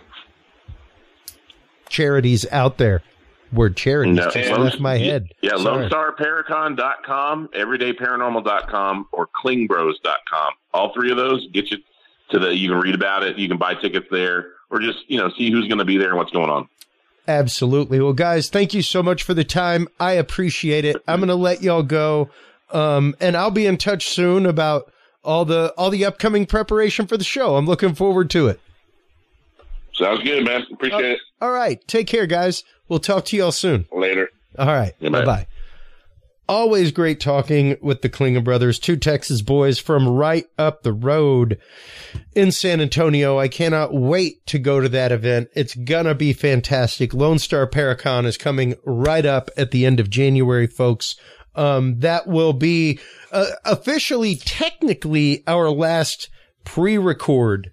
charities out there. Word charities No, just left my head. Yeah, Sorry. LoneStarParacon.com, EverydayParanormal.com, or KlingBros.com. All three of those get you to the. You can read about it. You can buy tickets there, or just you know see who's going to be there and what's going on. Absolutely. Well, guys, thank you so much for the time. I appreciate it. I'm going to let y'all go. Um, and I'll be in touch soon about all the, all the upcoming preparation for the show. I'm looking forward to it. Sounds good, man. Appreciate it. All right. Take care, guys. We'll talk to y'all soon. Later. All right. Bye bye. Always great talking with the Klinge brothers, two Texas boys from right up the road in San Antonio. I cannot wait to go to that event. It's gonna be fantastic. Lone Star Paracon is coming right up at the end of January, folks. Um, that will be uh, officially, technically, our last pre-record.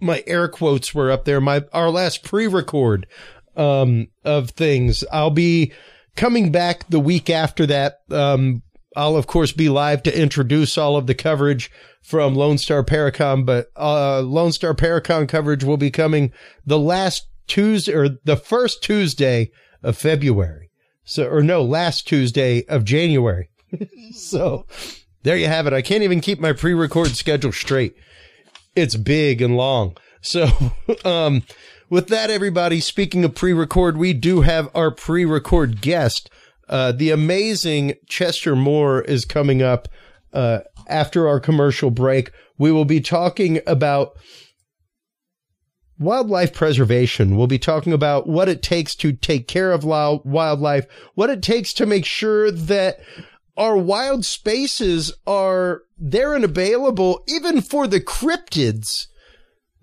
My air quotes were up there. My our last pre-record um, of things. I'll be coming back the week after that. Um, I'll of course be live to introduce all of the coverage from Lone Star Paracon, but uh, Lone Star Paracon coverage will be coming the last Tuesday or the first Tuesday of February. So, or no, last Tuesday of January. so there you have it. I can't even keep my pre-record schedule straight. It's big and long. So, um, with that, everybody, speaking of pre-record, we do have our pre-record guest. Uh, the amazing Chester Moore is coming up, uh, after our commercial break. We will be talking about wildlife preservation. We'll be talking about what it takes to take care of wild- wildlife, what it takes to make sure that our wild spaces are there and available even for the cryptids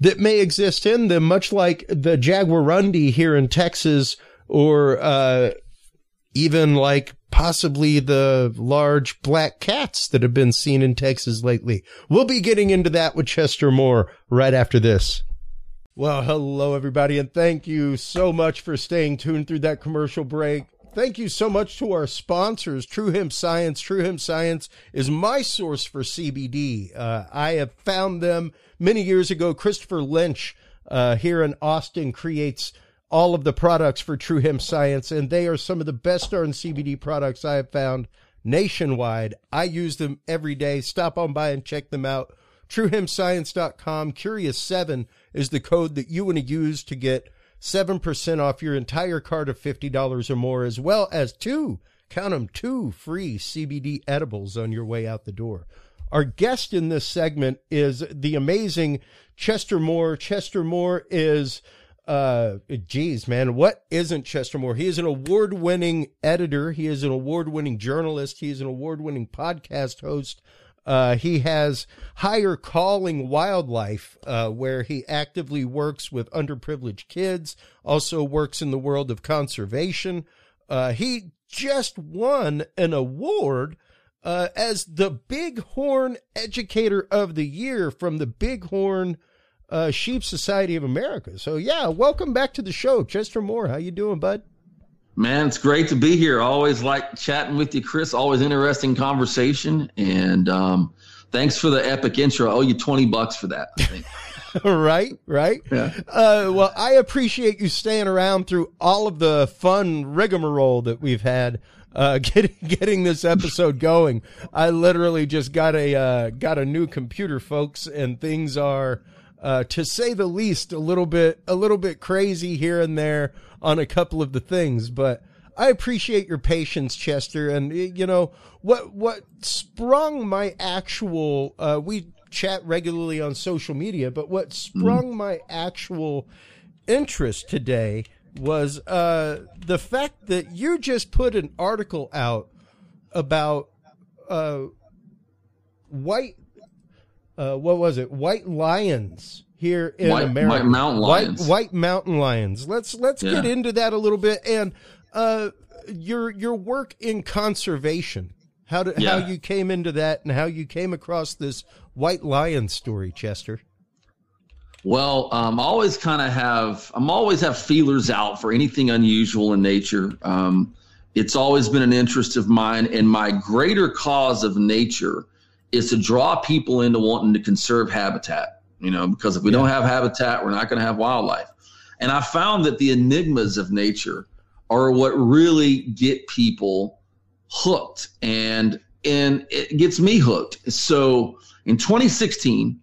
that may exist in them, much like the jaguarundi here in Texas or, uh, even like possibly the large black cats that have been seen in Texas lately. We'll be getting into that with Chester Moore right after this. Well, hello, everybody, and thank you so much for staying tuned through that commercial break. Thank you so much to our sponsors, True Hemp Science. True Hemp Science is my source for CBD. Uh, I have found them many years ago. Christopher Lynch uh, here in Austin creates all of the products for True Hemp Science, and they are some of the best darn CBD products I have found nationwide. I use them every day. Stop on by and check them out. TrueHempScience.com. Curious7 is the code that you want to use to get 7% off your entire cart of $50 or more, as well as two, count them, two free CBD edibles on your way out the door. Our guest in this segment is the amazing Chester Moore. Chester Moore is, uh, geez, man, what isn't Chester Moore? He is an award winning editor. He is an award winning journalist. He is an award winning podcast host. Uh, he has higher calling wildlife, uh, where he actively works with underprivileged kids, also works in the world of conservation. Uh, he just won an award uh, as the Bighorn Educator of the Year from the Bighorn uh, Sheep Society of America. So yeah, welcome back to the show, Chester Moore. How you doing, bud? Man, it's great to be here. Always like chatting with you, Chris. Always interesting conversation. And um, thanks for the epic intro. I owe you 20 bucks for that. right, right. Yeah. Uh, well, I appreciate you staying around through all of the fun rigmarole that we've had uh, getting getting this episode going. I literally just got a uh, got a new computer, folks, and things are, uh, to say the least, a little bit a little bit crazy here and there on a couple of the things, but I appreciate your patience, Chester. And you know what what sprung my actual uh, we chat regularly on social media, but what sprung mm. my actual interest today was uh, the fact that you just put an article out about uh, white. Uh, what was it? White lions here in white, America. White mountain lions. White, white mountain lions. Let's let's yeah. get into that a little bit and uh, your your work in conservation. How did yeah. how you came into that and how you came across this white lion story, Chester. Well, um, I always kind of have I'm always have feelers out for anything unusual in nature. Um, it's always been an interest of mine, and my greater cause of nature is to draw people into wanting to conserve habitat you know, because if we yeah. don't have habitat, we're not going to have wildlife. And I found that the enigmas of nature are what really get people hooked and and it gets me hooked. So in 2016,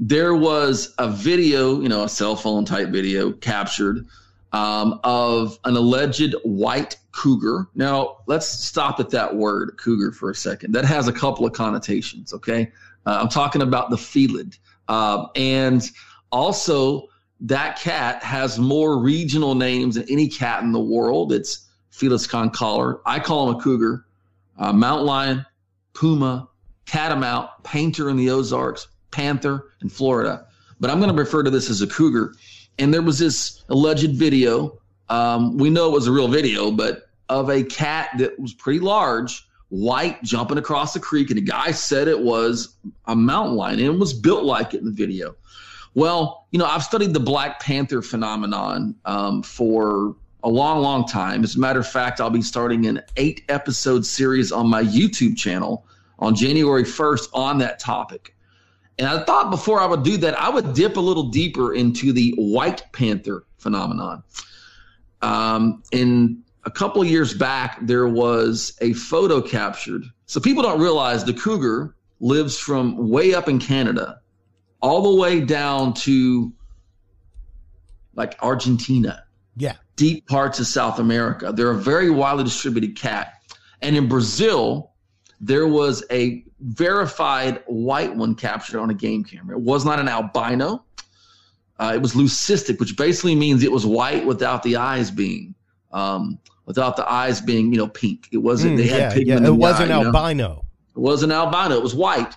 there was a video, you know, a cell phone type video captured um, of an alleged white cougar. Now, let's stop at that word, cougar, for a second. That has a couple of connotations, okay? Uh, I'm talking about the felid. Um, and also, that cat has more regional names than any cat in the world. It's Felis concolor. I call him a cougar, uh, mountain lion, puma, catamount, painter in the Ozarks, panther in Florida. But I'm going to refer to this as a cougar. And there was this alleged video. Um, we know it was a real video, but of a cat that was pretty large white jumping across the creek, and the guy said it was a mountain lion, and it was built like it in the video. Well, you know, I've studied the Black Panther phenomenon um, for a long, long time. As a matter of fact, I'll be starting an eight episode series on my YouTube channel on January 1st on that topic. And I thought before I would do that, I would dip a little deeper into the White Panther phenomenon. Um, in a couple of years back, there was a photo captured. So people don't realize the cougar lives from way up in Canada all the way down to like Argentina. Yeah. Deep parts of South America. They're a very widely distributed cat. And in Brazil, there was a verified white one captured on a game camera. It was not an albino. Uh, it was leucistic, which basically means it was white without the eyes being. Um, without the eyes being, you know, pink. It wasn't, mm, they had yeah, pigment. Yeah. It wasn't eye, albino. You know? It wasn't albino. It was white.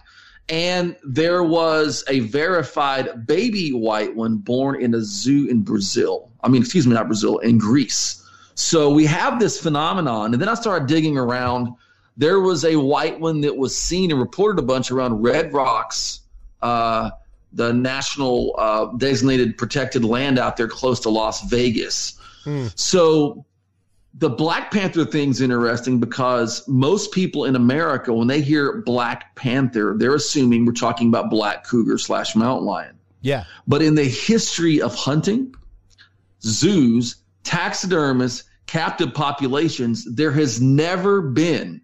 And there was a verified baby white one born in a zoo in Brazil. I mean, excuse me, not Brazil, in Greece. So we have this phenomenon. And then I started digging around. There was a white one that was seen and reported a bunch around Red Rocks, uh, the national uh, designated protected land out there close to Las Vegas. Hmm. So the Black Panther thing's interesting because most people in America, when they hear Black Panther, they're assuming we're talking about black cougar slash mountain lion. Yeah. But in the history of hunting, zoos, taxidermists, captive populations, there has never been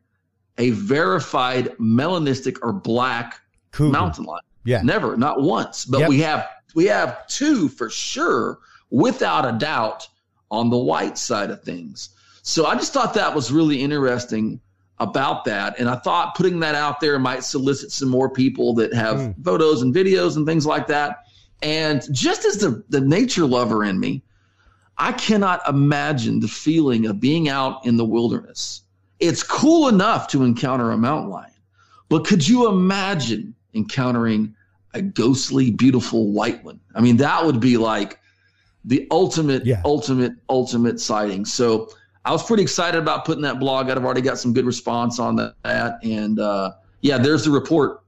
a verified melanistic or black cougar. mountain lion. Yeah. Never, not once. But yep. we have we have two for sure, without a doubt, on the white side of things. So I just thought that was really interesting about that. And I thought putting that out there might solicit some more people that have mm. photos and videos and things like that. And just as the, the nature lover in me, I cannot imagine the feeling of being out in the wilderness. It's cool enough to encounter a mountain lion, but could you imagine encountering a ghostly, beautiful white one? I mean, that would be like the ultimate, yeah. ultimate, ultimate sighting. So I was pretty excited about putting that blog out. I've already got some good response on that. And uh, yeah, there's the report.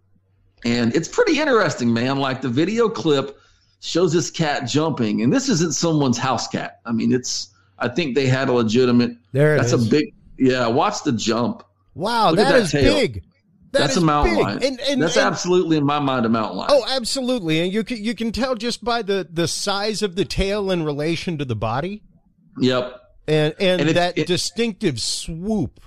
And it's pretty interesting, man. Like the video clip shows this cat jumping, and this isn't someone's house cat. I mean, it's I think they had a legitimate. There it that's is. a big. Yeah, watch the jump. Wow, that that is tail. big. That that's a mountain big. lion. And, and, that's and- absolutely in my mind a mountain lion. Oh, absolutely. And you can you can tell just by the the size of the tail in relation to the body Yep. and and, And that it- distinctive swoop.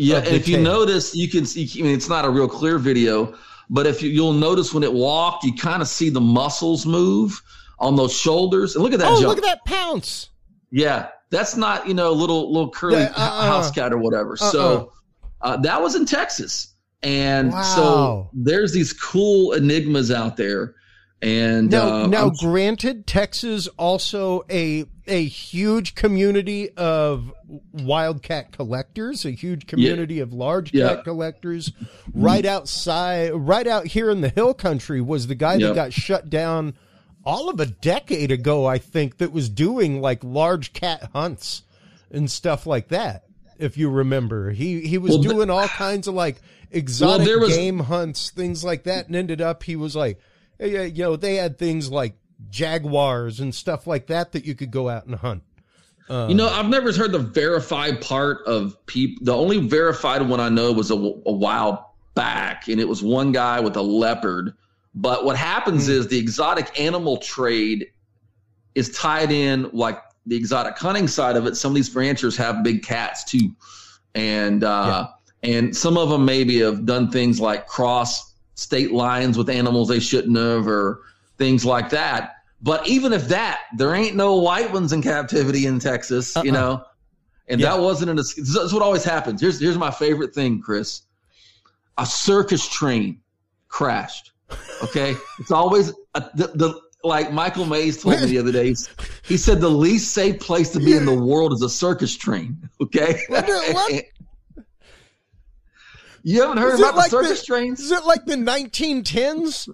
Yeah, and if you notice, you can see. I mean, it's not a real clear video, but if you, you'll notice when it walked, you kind of see the muscles move on those shoulders. And look at that oh, jump. look at that pounce. Yeah, that's not you know little little curly Yeah, uh-uh. house cat or whatever. So uh, that was in Texas, and Wow. so there's these cool enigmas out there. And Now, uh, now, I'm- granted, Texas also a a huge community of wildcat collectors, a huge community of large Yeah. cat collectors. Right outside, right out here in the hill country, was the guy Yeah. that got shut down all of a decade ago, I think, that was doing like large cat hunts and stuff like that. If you remember, he he was Well, doing all kinds of like exotic there was- game hunts, things like that, and ended up he was like, hey, uh, you know, they had things like jaguars and stuff like that that you could go out and hunt. You know, I've never heard the verified part of people. The only verified one I know was a, a while back, and it was one guy with a leopard. But what happens Hmm. is the exotic animal trade is tied in, like the exotic hunting side of it. Some of these ranchers have big cats too, and uh, and some of them maybe have done things like cross state lines with animals they shouldn't have, or things like that. But even if that, there ain't no white ones in captivity in Texas, you Uh-uh. know. And Yeah. that wasn't an. That's what always happens. Here's here's my favorite thing, Chris. A circus train crashed. Okay, it's always a, the, the like Michael Mays told me the other day. He said the least safe place to be in the world is a circus train. Okay, What you haven't heard Is about like the circus the- trains? Is it like the 1910s?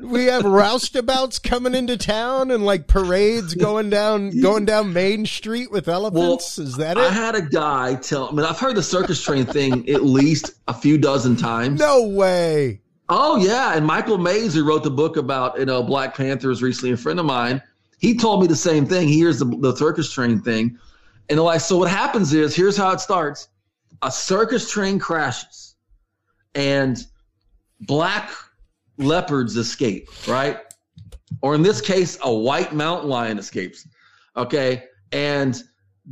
We have roustabouts coming into town and like parades going down going down Main Street with elephants. Is that it? I had a guy tell. I mean, I've heard the circus train thing at least a few dozen times. No way. Oh yeah, and Michael Mays, who wrote the book about you know Black Panthers, recently a friend of mine, he told me the same thing. He hears the, the circus train thing, and like so, what happens is here's how it starts: a circus train crashes, and black leopards escape, right? Or in this case, a white mountain lion escapes. Okay, and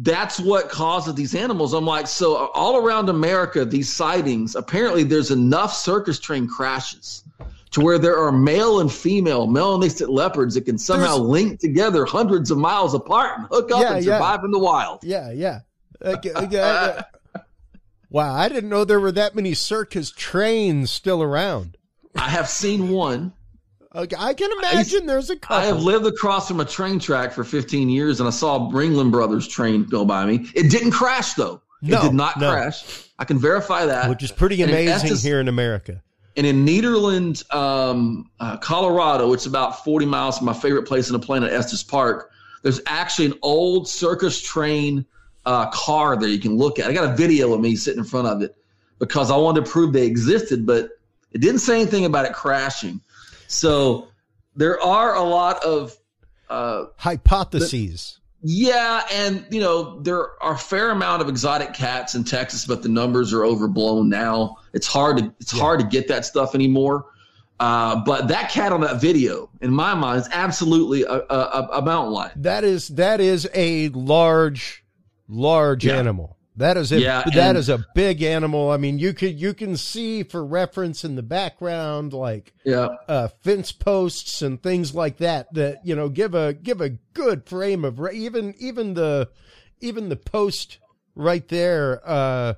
that's what causes these animals. I'm like, so all around America, these sightings, apparently there's enough circus train crashes to where there are male and female melanistic leopards that can somehow There's- link together hundreds of miles apart and hook up Yeah, and yeah. survive in the wild. Yeah, yeah. Okay, okay, uh, wow, I didn't know there were that many circus trains still around. I have seen one. Okay, I can imagine there's a couple. I have lived across from a train track for 15 years and I saw Ringling Brothers train go by me. It didn't crash though. No, it did not no. crash. I can verify that. which is pretty And in amazing Estes- here in America. And in Nederland, um, uh, Colorado, it's about 40 miles from my favorite place in the planet, Estes Park. There's actually an old circus train uh, car there you can look at. I got a video of me sitting in front of it because I wanted to prove they existed, but it didn't say anything about it crashing. So there are a lot of uh, Hypotheses. yeah, and you know there are a fair amount of exotic cats in Texas, but the numbers are overblown now. It's hard to it's hard to get that stuff anymore. Uh, but that cat on that video, in my mind, is absolutely a, a, a- a mountain lion. That is that is a large, large Yeah. animal. That is a Yeah, that and- is a big animal. I mean, you could you can see for reference in the background like Yeah, uh, fence posts and things like that that you know give a give a good frame of even even the even the post right there uh,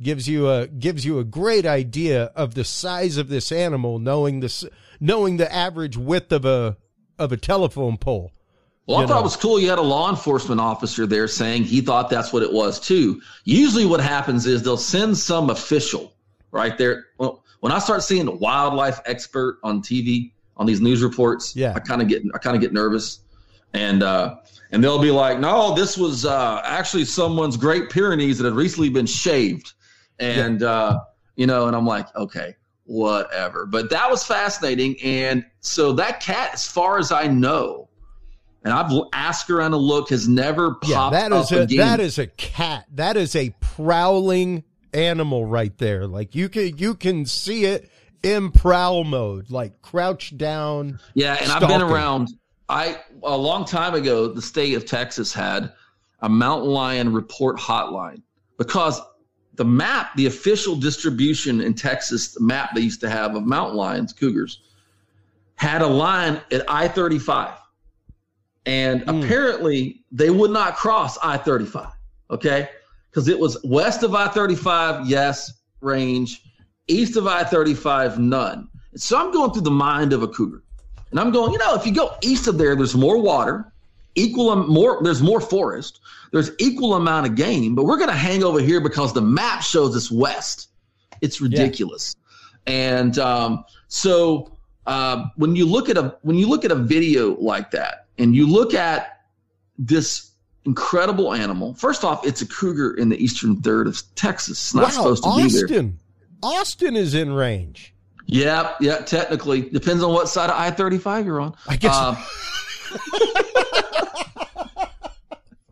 gives you a gives you a great idea of the size of this animal knowing this knowing the average width of a of a telephone pole Well, I You thought know. it was cool. You had a law enforcement officer there saying he thought that's what it was too. Usually, what happens is they'll send some official right there. Well, when I start seeing a wildlife expert on TV on these news reports, Yeah. I kind of get I kind of get nervous, and uh, and they'll be like, "No, this was uh, actually someone's Great Pyrenees that had recently been shaved," and uh, you know, and I'm like, okay, whatever. But that was fascinating, and so that cat, as far as I know and I've asked around to look, has never popped yeah, that is up a again. that is a cat. That is a prowling animal right there. Like you can you can see it in prowl mode, like crouched down. Yeah, and I've been around. I a long time ago, the state of Texas had a mountain lion report hotline because the map, the official distribution in Texas, the map they used to have of mountain lions, cougars, had a line at I thirty five, and Hmm. apparently they would not cross I thirty five. Okay, because it was west of I thirty five, yes, range, east of I thirty five, none. So I'm going through the mind of a cougar. And I'm going, you know, if you go east of there, there's more water, equal more. There's more forest. There's equal amount of game, but we're going to hang over here because the map shows us west. It's ridiculous. And um, so uh, when you look at a when you look at a video like that, and you look at this incredible animal, first off, it's a cougar in the eastern third of Texas. It's not wow, supposed to be there. Austin. Austin is in range. Yeah, yeah, technically. Depends on what side of I 35 you're on. I guess Um,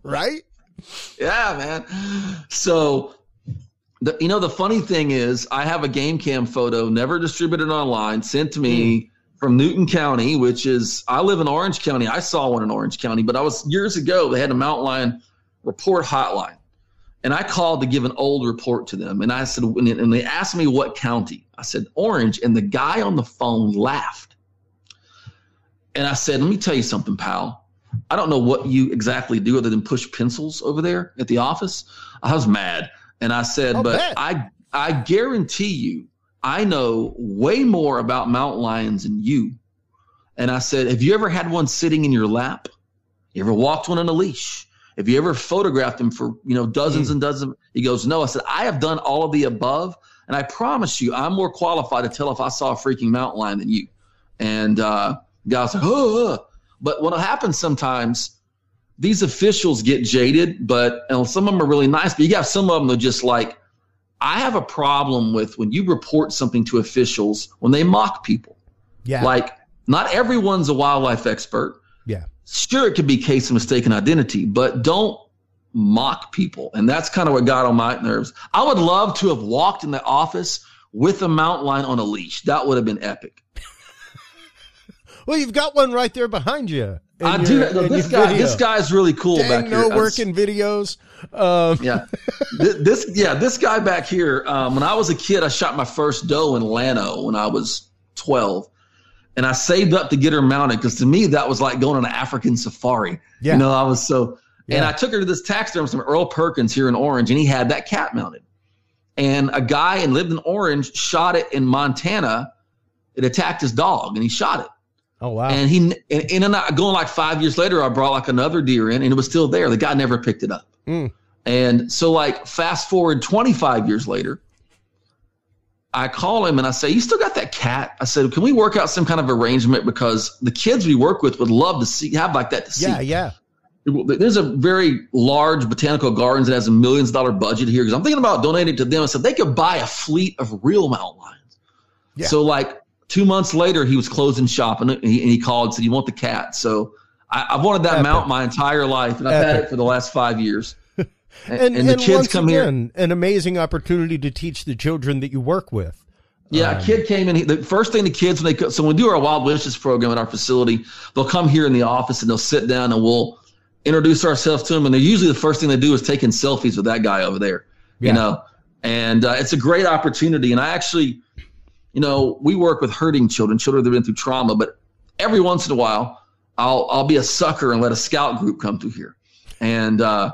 right? yeah, man. So, the, you know, the funny thing is, I have a game cam photo, never distributed online, sent to me from Newton County, which is, I live in Orange County. I saw one in Orange County, but I was years ago, they had a mountain lion report hotline. And I called to give an old report to them. And I said, and they asked me what county. I said, Orange. And the guy on the phone laughed. And I said, let me tell you something, pal. I don't know what you exactly do other than push pencils over there at the office. I was mad. And I said, I'll but bet. I, I guarantee you, I know way more about mountain lions than you. And I said, have you ever had one sitting in your lap? You ever walked one on a leash? Have you ever photographed them for, you know, dozens and dozens? He goes, no. I said, I have done all of the above. And I promise you, I'm more qualified to tell if I saw a freaking mountain lion than you. And uh, guys like, oh, but what happens sometimes, these officials get jaded, but and some of them are really nice, but you got some of them that just like, I have a problem with when you report something to officials when they mock people. Yeah. Like, not everyone's a wildlife expert. yeah. Sure, it could be case of mistaken identity, but don't mock people. And that's kind of what got on my nerves. I would love to have walked in the office with a mountain lion on a leash. That would have been epic. Well, you've got one right there behind you. In I your- do. in This guy, video. this guy's really cool Dang, back no here. working videos. Um, Yeah. Th- this, yeah, this guy back here, um, when I was a kid, I shot my first doe in Llano when I was 12. And I saved up to get her mounted because to me, that was like going on an African safari. Yeah. You know, I was so, and I took her to this taxidermist from Earl Perkins here in Orange, and he had that cat mounted. And a guy and lived in Orange shot it in Montana. It attacked his dog, and he shot it. Oh wow. And he, and, and then I, going like five years later, I brought like another deer in, and it was still there. The guy never picked it up. Mm. And so, like, fast forward 25 years later, I call him and I say, You still got that cat? I said, Can we work out some kind of arrangement? Because the kids we work with would love to see, have like that to see. yeah, yeah. There's a very large botanical gardens that has a millions dollar budget here. Because I'm thinking about donating to them. I said, They could buy a fleet of real mountain lions. Yeah. So, like, two months later, he was closing shop and he, and he called and said, You want the cat? So, I, I've wanted that Epic. mount my entire life, and I've had it for the last five years. And, And, and the kids once come here. again, an amazing opportunity to teach the children that you work with. Yeah, Um, a kid came in. he- The first thing the kids when they so when we do our Wild Wishes program at our facility, they'll come here in the office and they'll sit down and we'll introduce ourselves to them. And they're usually the first thing they do is taking selfies with that guy over there. Yeah. You know, and uh, it's a great opportunity. And I actually, you know, we work with hurting children, children that have been through trauma. But every once in a while, I'll I'll be a sucker and let a scout group come through here. And uh,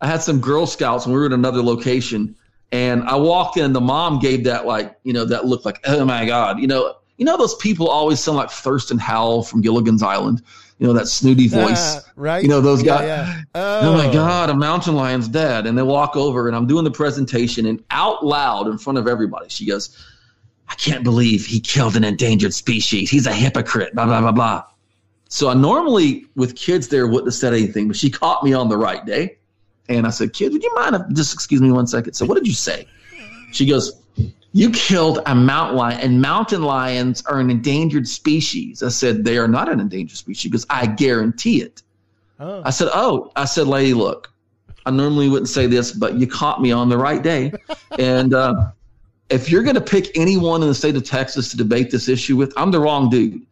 I had some Girl Scouts when we were in another location, and I walked in. The mom gave that like you know that look like oh my god, you know you know those people always sound like Thurston Howell from Gilligan's Island, you know that snooty voice. Ah, right? You know, those Yeah, guys- yeah. Oh my God, a mountain lion's dead. And they walk over and I'm doing the presentation and out loud in front of everybody, she goes, I can't believe he killed an endangered species. He's a hypocrite, blah, blah, blah, blah. So I normally with kids there wouldn't have said anything, but she caught me on the right day. And I said, Kid, would you mind if just excuse me one second? So what did you say? She goes, You killed a mountain lion, and mountain lions are an endangered species. I said, They are not an endangered species. She goes, I guarantee it. Oh. I said, "Oh," I said, "Lady, look, I normally wouldn't say this, but you caught me on the right day, and uh, if you're going to pick anyone in the state of Texas to debate this issue with, I'm the wrong dude."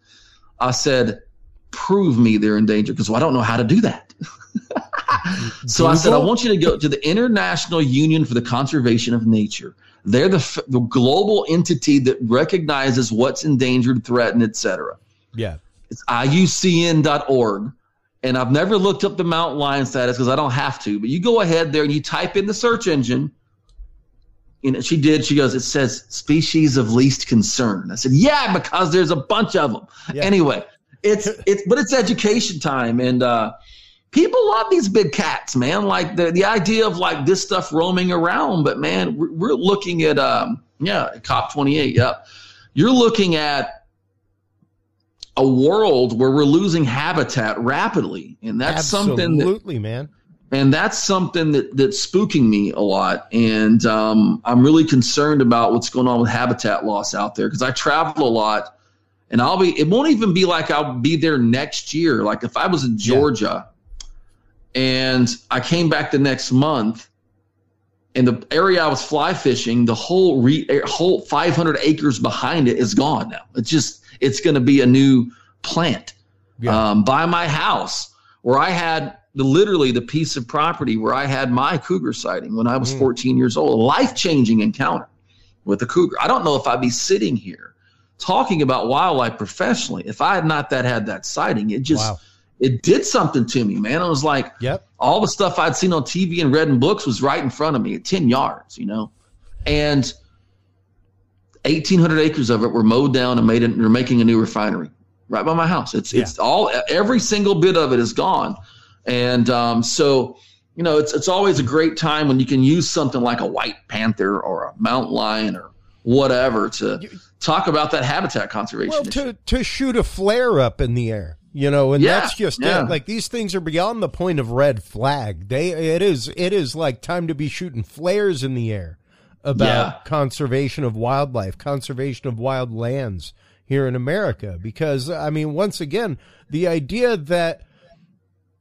I said, "Prove me they're in danger," because well, I don't know how to do that. so I said, I want you to go to the International Union for the Conservation of Nature. They're the, the global entity that recognizes what's endangered, threatened, etc. Yeah. It's IUCN.org. And I've never looked up the mountain lion status because I don't have to. But you go ahead there and you type in the search engine. And she did. She goes, it says species of least concern. I said, yeah, because there's a bunch of them. Yeah. Anyway, it's it's but it's education time and uh people love these big cats, man. Like the the idea of like this stuff roaming around, but man, we're, we're looking at um yeah, COP twenty eight. Yep, you're looking at a world where we're losing habitat rapidly, and that's Absolutely, something absolutely, man. And that's something that that's spooking me a lot, and um, I'm really concerned about what's going on with habitat loss out there because I travel a lot, and I'll be. It won't even be like I'll be there next year. Like if I was in Georgia. Yeah and I came back the next month, and the area I was fly fishing, the whole re, whole 500 acres behind it is gone now. It's just it's going to be a new plant yeah. um, by my house where I had the literally the piece of property where I had my cougar sighting when I was mm. 14 years old. A life changing encounter with a cougar. I don't know if I'd be sitting here talking about wildlife professionally if I had not that had that sighting. It just wow it did something to me, man. I was like, yep. all the stuff I'd seen on TV and read in books was right in front of me at 10 yards, you know? And 1,800 acres of it were mowed down and made it, they're making a new refinery right by my house. It's, yeah. it's all, every single bit of it is gone. And um, so, you know, it's, it's always a great time when you can use something like a white panther or a mountain lion or whatever to talk about that habitat conservation. Well, to, to shoot a flare up in the air you know and yeah, that's just yeah. it like these things are beyond the point of red flag they it is it is like time to be shooting flares in the air about yeah. conservation of wildlife conservation of wild lands here in america because i mean once again the idea that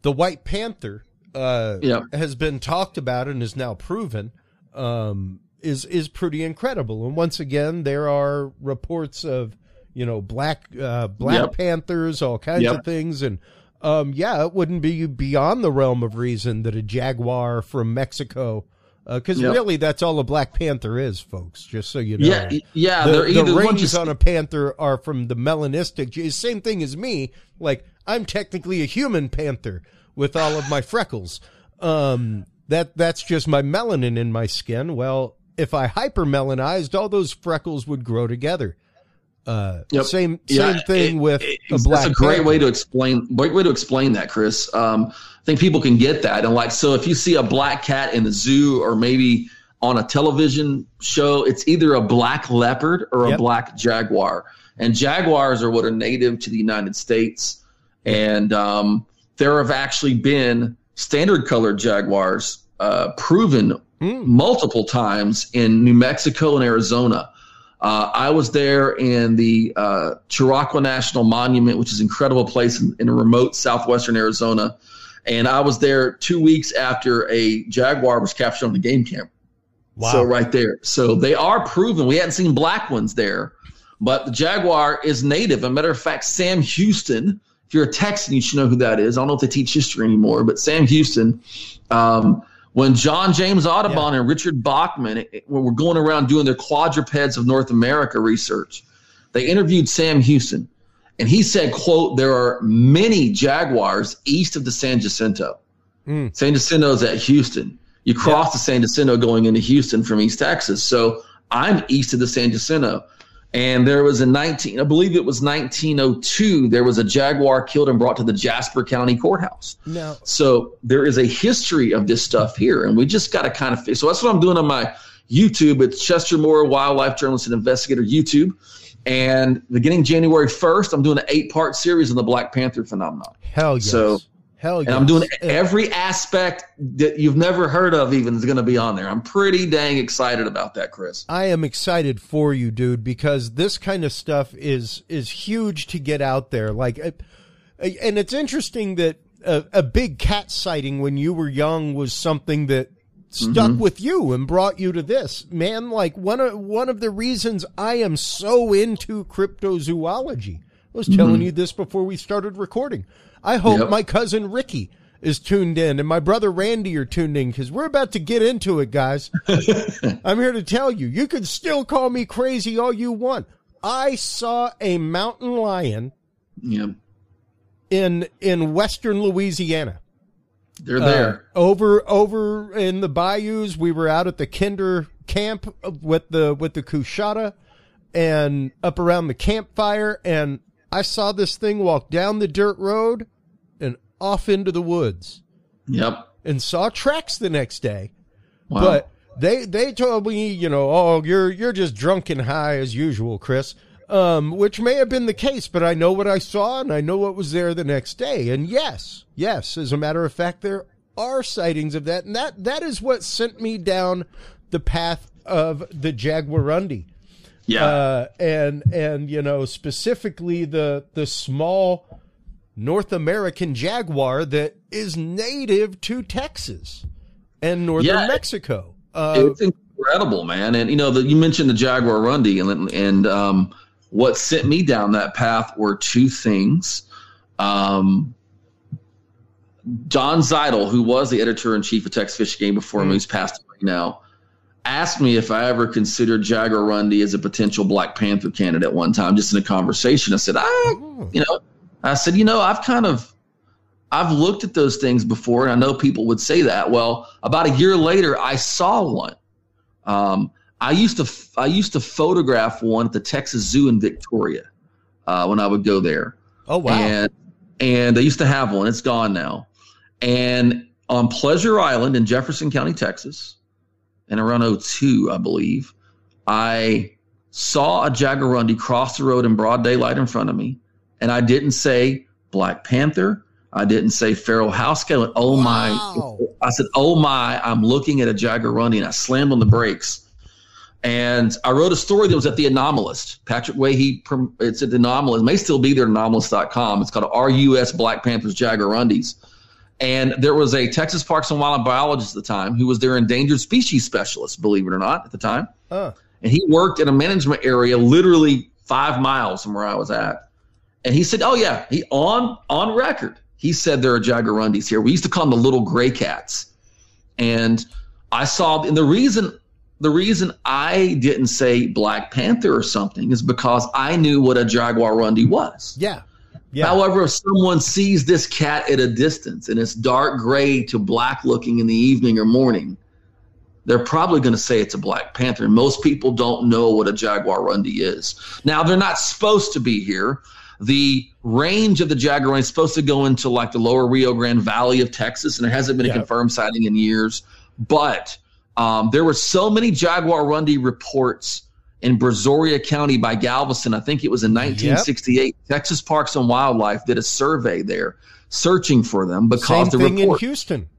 the white panther uh, has been talked about and is now proven um, is is pretty incredible and once again there are reports of you know, black uh, Black yep. Panthers, all kinds yep. of things, and um, yeah, it wouldn't be beyond the realm of reason that a jaguar from Mexico, because uh, yep. really that's all a Black Panther is, folks. Just so you know. Yeah, yeah. The, the rings on a panther are from the melanistic. Same thing as me. Like I'm technically a human panther with all of my freckles. Um, that that's just my melanin in my skin. Well, if I hypermelanized, all those freckles would grow together. Uh, yep. Same same yeah, thing it, with it, a black. That's a great way to explain. Great way to explain that, Chris. Um, I think people can get that. And like, so if you see a black cat in the zoo or maybe on a television show, it's either a black leopard or a yep. black jaguar. And jaguars are what are native to the United States. And um, there have actually been standard colored jaguars uh, proven mm. multiple times in New Mexico and Arizona. Uh, I was there in the uh, National Monument, which is an incredible place in, in remote southwestern Arizona. And I was there two weeks after a jaguar was captured on the game camera. Wow. So right there. So they are proven. We hadn't seen black ones there, but the jaguar is native. As a matter of fact, Sam Houston, if you're a Texan, you should know who that is. I don't know if they teach history anymore, but Sam Houston, um, when John James Audubon yeah. and Richard Bachman were going around doing their quadrupeds of North America research, they interviewed Sam Houston, and he said, "quote There are many jaguars east of the San Jacinto. Mm. San Jacinto is at Houston. You cross yeah. the San Jacinto going into Houston from East Texas. So I'm east of the San Jacinto." And there was a 19, I believe it was 1902, there was a jaguar killed and brought to the Jasper County Courthouse. No. So there is a history of this stuff here, and we just got to kind of, so that's what I'm doing on my YouTube. It's Chester Moore, wildlife journalist and investigator YouTube. And beginning January 1st, I'm doing an eight part series on the Black Panther phenomenon. Hell yes. So Hell yes. And I'm doing every aspect that you've never heard of, even is going to be on there. I'm pretty dang excited about that, Chris. I am excited for you, dude, because this kind of stuff is is huge to get out there. Like, uh, uh, and it's interesting that a, a big cat sighting when you were young was something that stuck mm-hmm. with you and brought you to this man like one of one of the reasons i am so into cryptozoology i was telling mm-hmm. you this before we started recording i hope Yep. my cousin ricky is tuned in and my brother randy are tuned in because we're about to get into it guys i'm here to tell you you can still call me crazy all you want i saw a mountain lion Yeah, in in western louisiana they're there. uh, over over in the bayous. We were out at the Kinder camp with the with the Coushatta and up around the campfire, and I saw this thing walk down the dirt road and off into the woods, yep. and saw tracks the next day. Wow. But they they told me, you know, oh, you're you're just drunk and high as usual, Chris. Um, which may have been the case, but I know what I saw and I know what was there the next day. And yes, yes, as a matter of fact, there are sightings of that, and that that is what sent me down the path of the Jaguarundi. Yeah. Uh, and and you know specifically the the small North American jaguar that is native to Texas and northern Yeah. Mexico. Uh, it's incredible, man. And you know, the, you mentioned the jaguarundi, and and um, what sent me down that path were two things. Um, John Zeidel, who was the editor in chief of Texas Fish Game before me, who's passed away now, asked me if I ever considered jaguarundi as a potential Black Panther candidate one time, just in a conversation. I said, I, you know, I said, you know, I've kind of I've looked at those things before, and I know people would say that. Well, about a year later, I saw one. Um, I used to I used to photograph one at the Texas Zoo in Victoria uh, when I would go there, oh wow! and and they used to have one. It's gone now. And on Pleasure Island in Jefferson County, Texas, in around 02, I believe, I saw a jaguarundi cross the road in broad daylight in front of me, and I didn't say Black Panther. I didn't say feral house cat. Oh Wow. my! I said, "Oh my!" I'm looking at a jaguarundi, and I slammed on the brakes. And I wrote a story that was at the Anomalist. Patrick Way, he it's at the Anomalist. It may still be there at anomalist.com. It's called RUS Black Panthers Jaguarundis. And there was a Texas Parks and Wildlife biologist at the time who was their endangered species specialist, believe it or not, at the time. Uh, And he worked in a management area literally five miles from where I was at. And he said, Oh yeah, he on on record. He said there are jaguarundis here. We used to call them the little gray cats. And I saw and the reason the reason I didn't say Black Panther or something is because I knew what a jaguarundi was. yeah, yeah. However, if someone sees this cat at a distance and it's dark gray to black looking in the evening or morning, they're probably going to say it's a black panther. Most people don't know what a jaguarundi is. Now, they're not supposed to be here. The range of the jaguarundi is supposed to go into like the lower Rio Grande Valley of Texas, and there hasn't been Yeah. a confirmed sighting in years. But um, there were so many jaguarundi reports in Brazoria County by Galveston. I think it was in 1968. Texas Parks and Wildlife did a survey there, searching for them because Same the thing report. in Houston.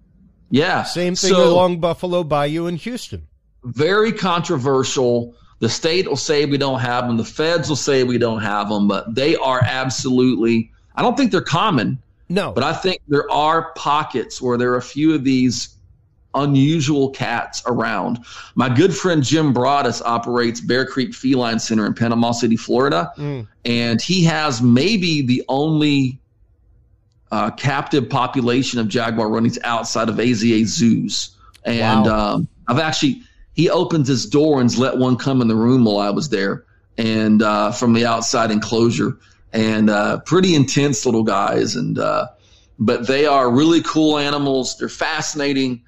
yeah, Same thing So, along Buffalo Bayou in Houston. very controversial. The state will say we don't have them. The feds will say we don't have them, but they are absolutely. I don't think they're common, No, but I think there are pockets where there are a few of these unusual cats around. My good friend Jim Broadus operates Bear Creek Feline Center in Panama City, Florida, Mm. and he has maybe the only uh, captive population of jaguarundis outside of AZA zoos. And Wow. um, I've actually he opens his door and let one come in the room while I was there, and uh, from the outside enclosure, and uh, pretty intense little guys, and uh, but they are really cool animals. They're fascinating,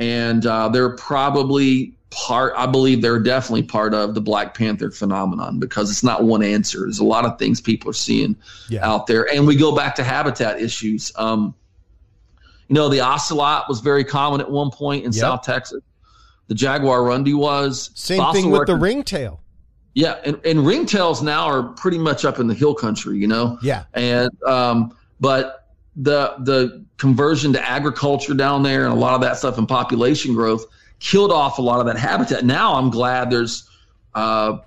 and uh, they're probably part. I believe they're definitely part of the Black Panther phenomenon because it's not one answer. There's a lot of things people are seeing Yeah. out there, and we go back to habitat issues. Um, you know, the ocelot was very common at one point in Yep. South Texas. The jaguar jaguarundi was same thing with the ringtail. yeah, and, and ringtails now are pretty much up in the hill country, you know. Yeah, And um, but the the conversion to agriculture down there and a lot of that stuff and population growth killed off a lot of that habitat. Now I'm glad there's uh,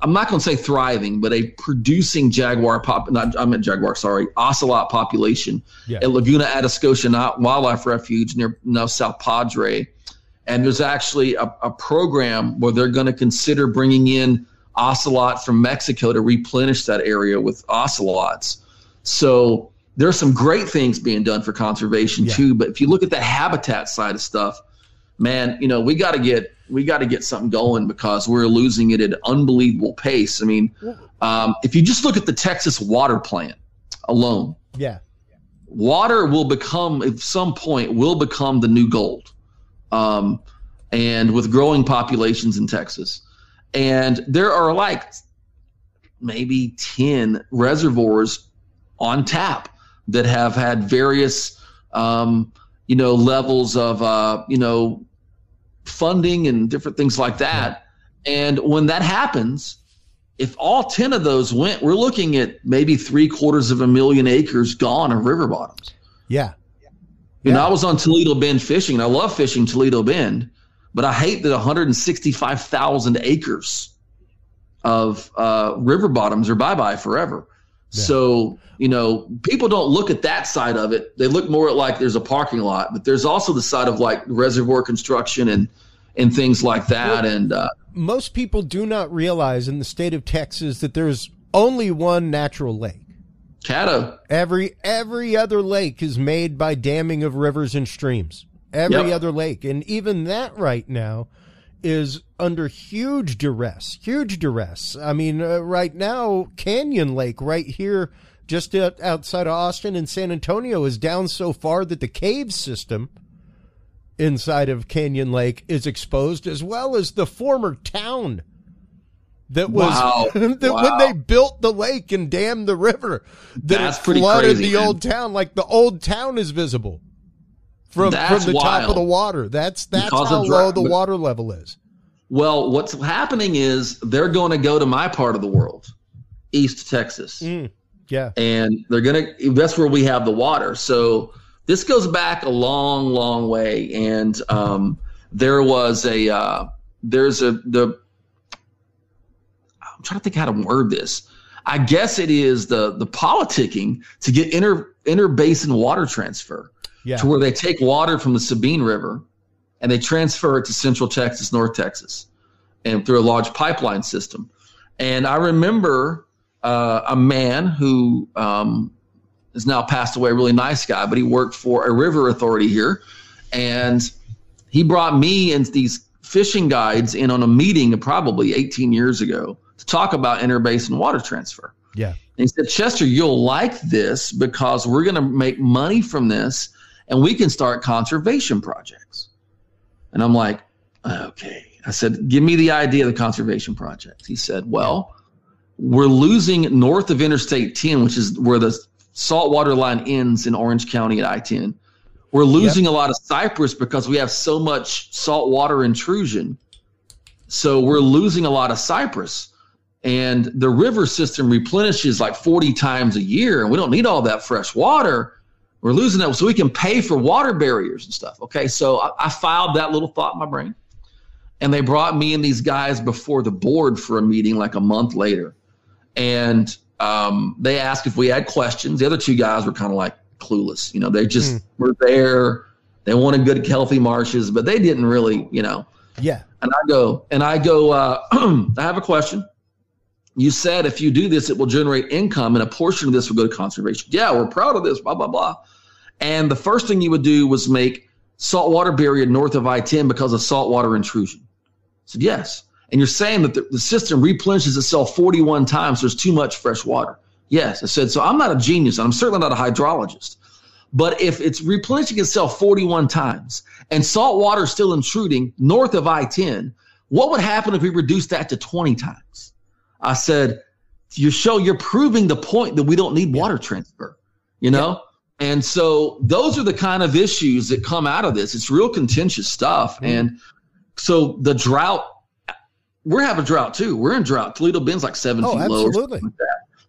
I'm not going to say thriving, but a producing jaguar pop. Not I meant jaguar. Sorry, ocelot population Yeah. at Laguna Atascosa Not- Wildlife Refuge near now South Padre, and there's actually a, a program where they're going to consider bringing in ocelot from Mexico to replenish that area with ocelots. So there's some great things being done for conservation Yeah. too. But if you look at the habitat side of stuff, man, you know we got to get we got to get something going because we're losing it at an unbelievable pace. I mean, um, if you just look at the Texas water plant alone, Yeah. water will become at some point will become the new gold um, and with growing populations in texas and there are like maybe 10 reservoirs on tap that have had various um, you know levels of uh, you know funding and different things like that and when that happens if all 10 of those went, we're looking at maybe three quarters of a million acres gone of river bottoms. Yeah. You know, I was on Toledo Bend fishing, and I love fishing Toledo Bend, but I hate that 165,000 acres of uh, river bottoms are bye bye forever. Yeah. So, you know, people don't look at that side of it. They look more at like there's a parking lot, but there's also the side of like reservoir construction and and things like that. And uh, Most people do not realize in the state of Texas that there's only one natural lake. Caddo, Every every other lake is made by damming of rivers and streams. Every Yep. other lake, and even that right now is under huge duress. Huge duress. I mean, uh, right now, Canyon Lake, right here, just out, outside of Austin and San Antonio, is down so far that the cave system inside of Canyon Lake is exposed, as well as the former town that was Wow. that Wow. when they built the lake and dammed the river that That's flooded crazy, the man. old town like the old town is visible from That's from the top of the water that's that's Because how low the water level is Well, what's happening is they're going to go to my part of the world, East Texas, yeah and they're going to. That's where we have the water. So this goes back a long, long way. And um, there was a uh, there's a the. I'm trying to think how to word this. I guess it is the the politicking to get inter interbasin water transfer yeah to where they take water from the Sabine River and they transfer it to Central Texas, North Texas, and through a large pipeline system. And I remember uh, a man who um, is now passed away, a really nice guy, but he worked for a river authority here, and he brought me and these fishing guides in on a meeting probably 18 years ago to talk about interbasin water transfer. yeah And he said, Chester, you'll like this because we're going to make money from this and we can start conservation projects. And I'm like, okay. I said, give me the idea of the conservation project. He said, well, we're losing north of Interstate 10, which is where the saltwater line ends in Orange County at I 10. We're losing a lot of cypress because we have so much saltwater intrusion. So we're losing a lot of cypress and the river system replenishes like 40 times a year and we don't need all that fresh water we're losing that so we can pay for water barriers and stuff okay? So I, I filed that little thought in my brain and they brought me and these guys before the board for a meeting like a month later. And um, they asked if we had questions. The other two guys were kind of like clueless you know? They just were there. They wanted good healthy marshes but they didn't really you know? Yeah. And I go, and I go, uh, I have a question. You said if you do this, it will generate income, and a portion of this will go to conservation. Yeah, we're proud of this, blah, blah, blah. And the first thing you would do was make saltwater barrier north of I 10 because of saltwater intrusion. Said, yes. And you're saying that the, the system replenishes itself 41 times, so there's too much fresh water. Yes. I said, so I'm not a genius, and I'm certainly not a hydrologist. But if it's replenishing itself 41 times and salt water is still intruding north of I 10, what would happen if we reduced that to 20 times? I said, you show you're proving the point that we don't need water transfer, you know? And so those are the kind of issues that come out of this. It's real contentious stuff. Mm-hmm. And so the drought, we're having drought too. We're in drought. Toledo Bend's like seven Oh, feet absolutely. like.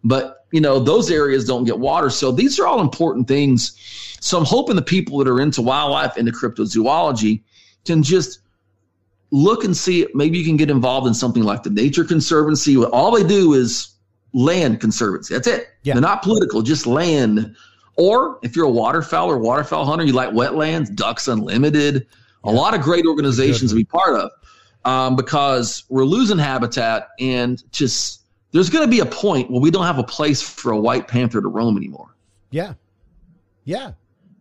But you know, those areas don't get water. So these are all important things. So I'm hoping the people that are into wildlife, into cryptozoology, can just look and see maybe you can get involved in something like the Nature Conservancy. All they do is land conservancy. That's it. Yeah. They're not political, just land. Or if you're a waterfowl or waterfowl hunter, you like wetlands, Ducks Unlimited, a lot of great organizations to be part of um, because we're losing habitat and just there's going to be a point where we don't have a place for a white panther to roam anymore. Yeah. Yeah.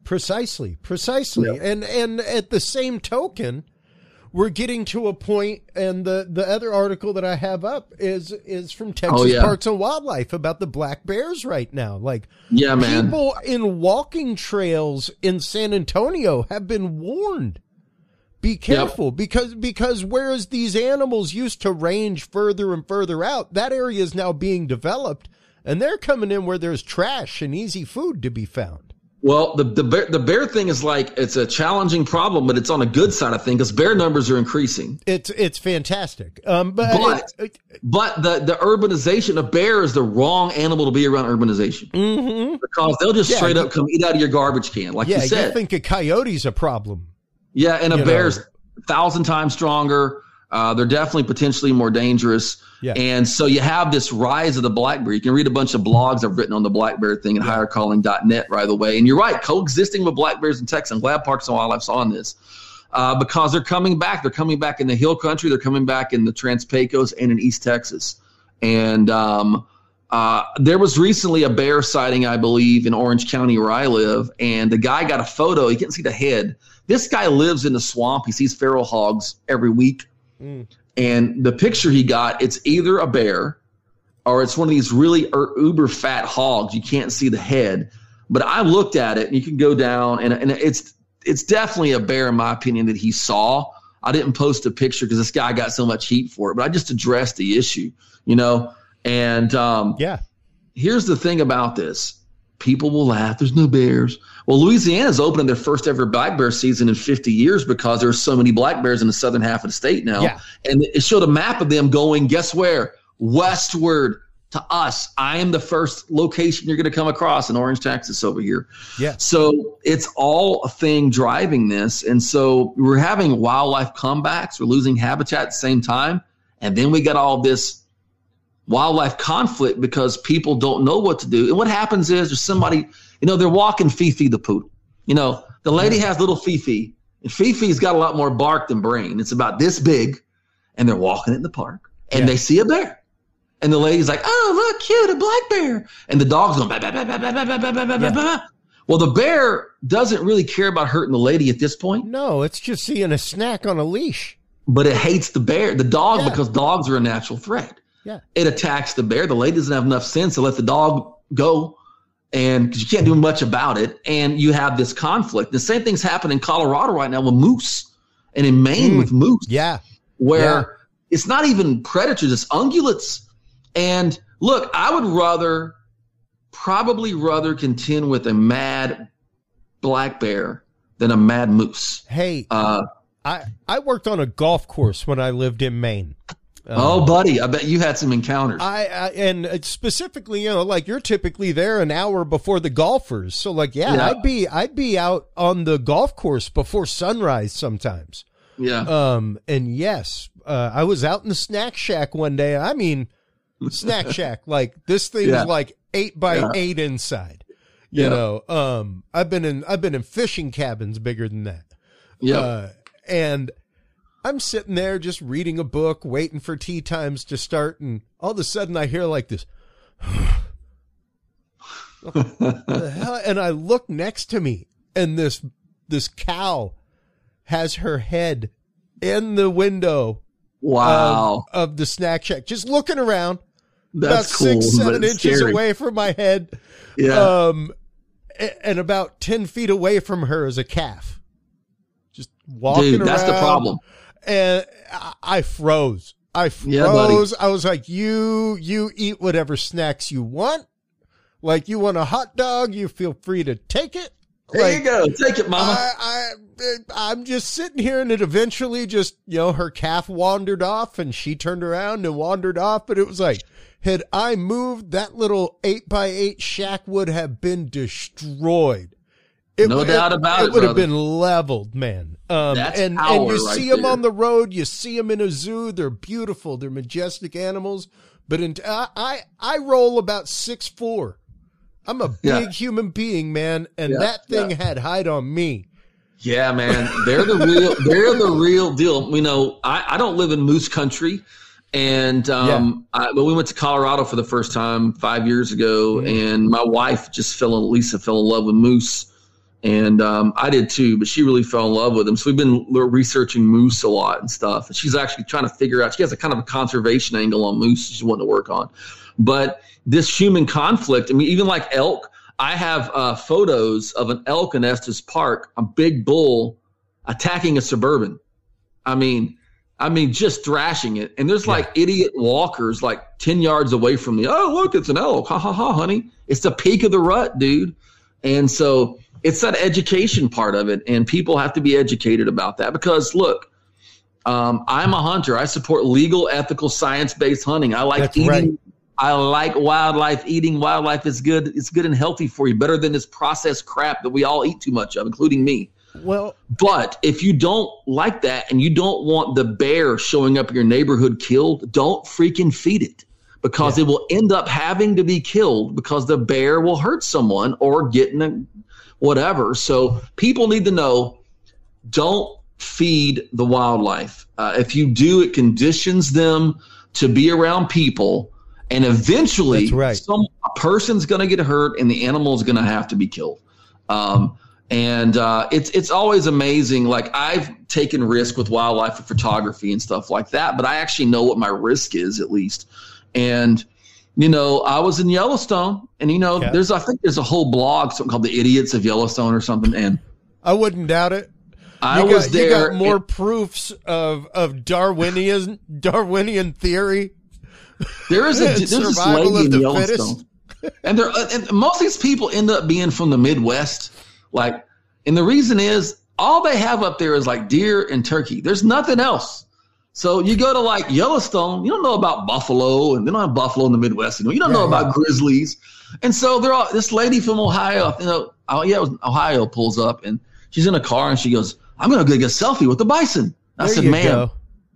Precisely. Precisely. Yeah. And and at the same token, we're getting to a point and the the other article that I have up is is from oh, Texas Oh, yeah. Parks and Wildlife about the black bears right now. Like Yeah, man. people in walking trails in San Antonio have been warned. Be careful because because whereas these animals used to range further and further out, that area is now being developed and they're coming in where there's trash and easy food to be found. Well, the the bear, the bear thing is like it's a challenging problem, but it's on a good side of things because bear numbers are increasing. It's it's fantastic. Um, but, But- it- But the the urbanization of bear is the wrong animal to be around urbanization mhm. because they'll just Yeah, straight up come eat out of your garbage can, like yeah, you you think a coyote's a problem? yeah, and a bear's know. thousand times stronger. Uh, they're definitely potentially more dangerous. Yeah. And so you have this rise of the black bear. You can read a bunch of blogs I've written on the black bear thing at highercalling.net, by the way. And you're right, coexisting with black bears in Texas. I'm glad Parks and Wildlife's on this uh, because they're coming back. They're coming back in the hill country. They're coming back in the Trans Pecos and in East Texas. And um, uh, there was recently a bear sighting, I believe, in Orange County where I live. And the guy got a photo. He couldn't see the head. This guy lives in the swamp. He sees feral hogs every week. Mm. And the picture he got, it's either a bear or it's one of these really ur- uber fat hogs. You can't see the head. But I looked at it and you can go down and, and it's it's definitely a bear in my opinion that he saw. I didn't post a picture because this guy got so much heat for it, but I just addressed the issue, you know. And um, Yeah, here's the thing about this people will laugh. There's no bears. Well louisiana's opening their first ever black bear season in 50 years because there's so many black bears in the southern half of the state now. Yeah. and it showed a map of them going guess where? Westward to us. I am the first location you're going to come across in orange texas over here. Yeah, so it's all a thing driving this. And so we're having wildlife comebacks, we're losing habitat at the same time. And then we got all this wildlife conflict because people don't know what to do. And what happens is there's somebody, you know, they're walking Fifi the poodle. You know, the lady has little Fifi, and Fifi's got a lot more bark than brain. It's about this big, and they're walking in the park, and Yeah. they see a bear. And the lady's like, "Oh, look, cute, a black bear." And the dog's going, bah, bah, bah, bah, bah, bah, bah, bah, bah. Well, the bear doesn't really care about hurting the lady at this point, no, it's just seeing a snack on a leash. but it hates the bear, the dog, Yeah. because dogs are a natural threat. Yeah, It attacks the bear. The lady doesn't have enough sense to let the dog go, and you can't do much about it. And you have this conflict. The same thing's happening in Colorado right now with moose, and in Maine Mm. with moose. yeah, where Yeah. it's not even predators, it's ungulates. And look, I would rather, probably rather contend with a mad black bear than a mad moose. Hey, Uh, I I worked on a golf course when I lived in Maine. Um, oh, buddy, I bet you had some encounters. I, I and specifically, you know, like you're typically there an hour before the golfers. So like, yeah, Yeah. I'd be I'd be out on the golf course before sunrise sometimes. yeah. Um, and yes, uh, I was out in the snack shack one day. I mean, snack shack, like this thing's Yeah. like eight by Yeah. eight inside. You Yeah. know, um, I've been in I've been in fishing cabins bigger than that. yeah. Uh, and I'm sitting there just reading a book, waiting for tea times to start, and all of a sudden I hear like this. And I look next to me, and this this cow has her head in the window wow. of, of the snack shack, just looking around, That's about cool. six, seven inches scary. away from my head. Yeah. Um, and about 10 feet away from her is a calf. Just walking Dude, that's the problem. And I, I froze. I Yeah, froze. I was like, you, you eat whatever snacks you want. Like you want a hot dog, you feel free to take it. There like, you go. Take it, mama. I, I, I'm just sitting here and it eventually just, you know, her calf wandered off and she turned around and wandered off. But it was like, had I moved, that little eight by eight shack would have been destroyed. It, no doubt about it. It would have been leveled, man. Um, That's and and you right see them on the road, you see them in a zoo. They're beautiful. They're majestic animals. But in, I, I, I roll about six four. I'm a big yeah. human being, man, and yeah, that thing yeah. had height on me. Yeah, man, they're the real. they're the real deal. You know, I, I don't live in moose country, and um, I, but we went to Colorado for the first time five years ago, mm-hmm. and my wife just fell. in Lisa fell in love with moose and um, I did too. But she really fell in love with him. So we've been researching moose a lot and stuff. And she's actually trying to figure out. She has a kind of a conservation angle on moose. She's wanting to work on, but this human conflict. I mean, even like elk. I have uh, photos of an elk in Estes Park, a big bull attacking a suburban. I mean, I mean, just thrashing it. And there's like idiot walkers like 10 yards away from me. Oh, look, it's an elk. Ha ha ha, honey. It's the peak of the rut, dude. And so it's that education part of it, and people have to be educated about that because look, um, I'm a hunter. I support legal, ethical, science based hunting. I like That's eating. Right. I like wildlife. Eating wildlife is good. It's good and healthy for you, better than this processed crap that we all eat too much of, including me. Well, but if you don't like that and you don't want the bear showing up in your neighborhood killed, don't freaking feed it because yeah. it will end up having to be killed because the bear will hurt someone or get in a whatever. So people need to know don't feed the wildlife. Uh, if you do, it conditions them to be around people. And eventually, right. some person's going to get hurt and the animal is going to have to be killed. Um, and uh, it's it's always amazing. Like I've taken risk with wildlife photography and stuff like that, but I actually know what my risk is at least. And you know, I was in Yellowstone, and you know, yeah. there's I think there's a whole blog, something called the Idiots of Yellowstone or something, and I wouldn't doubt it. I was there. You got more and, proofs of of Darwinian Darwinian theory. There is a there's this lady in Yellowstone, and there uh, and most of these people end up being from the Midwest, like, and the reason is all they have up there is like deer and turkey. There's nothing else. So you go to like Yellowstone, you don't know about buffalo, and they don't have buffalo in the Midwest. You know, you don't know about grizzlies. And so they're all this lady from Ohio, you know, oh yeah, Ohio pulls up and she's in a car and she goes, "I'm gonna go get a selfie with the bison." I there said, "Man,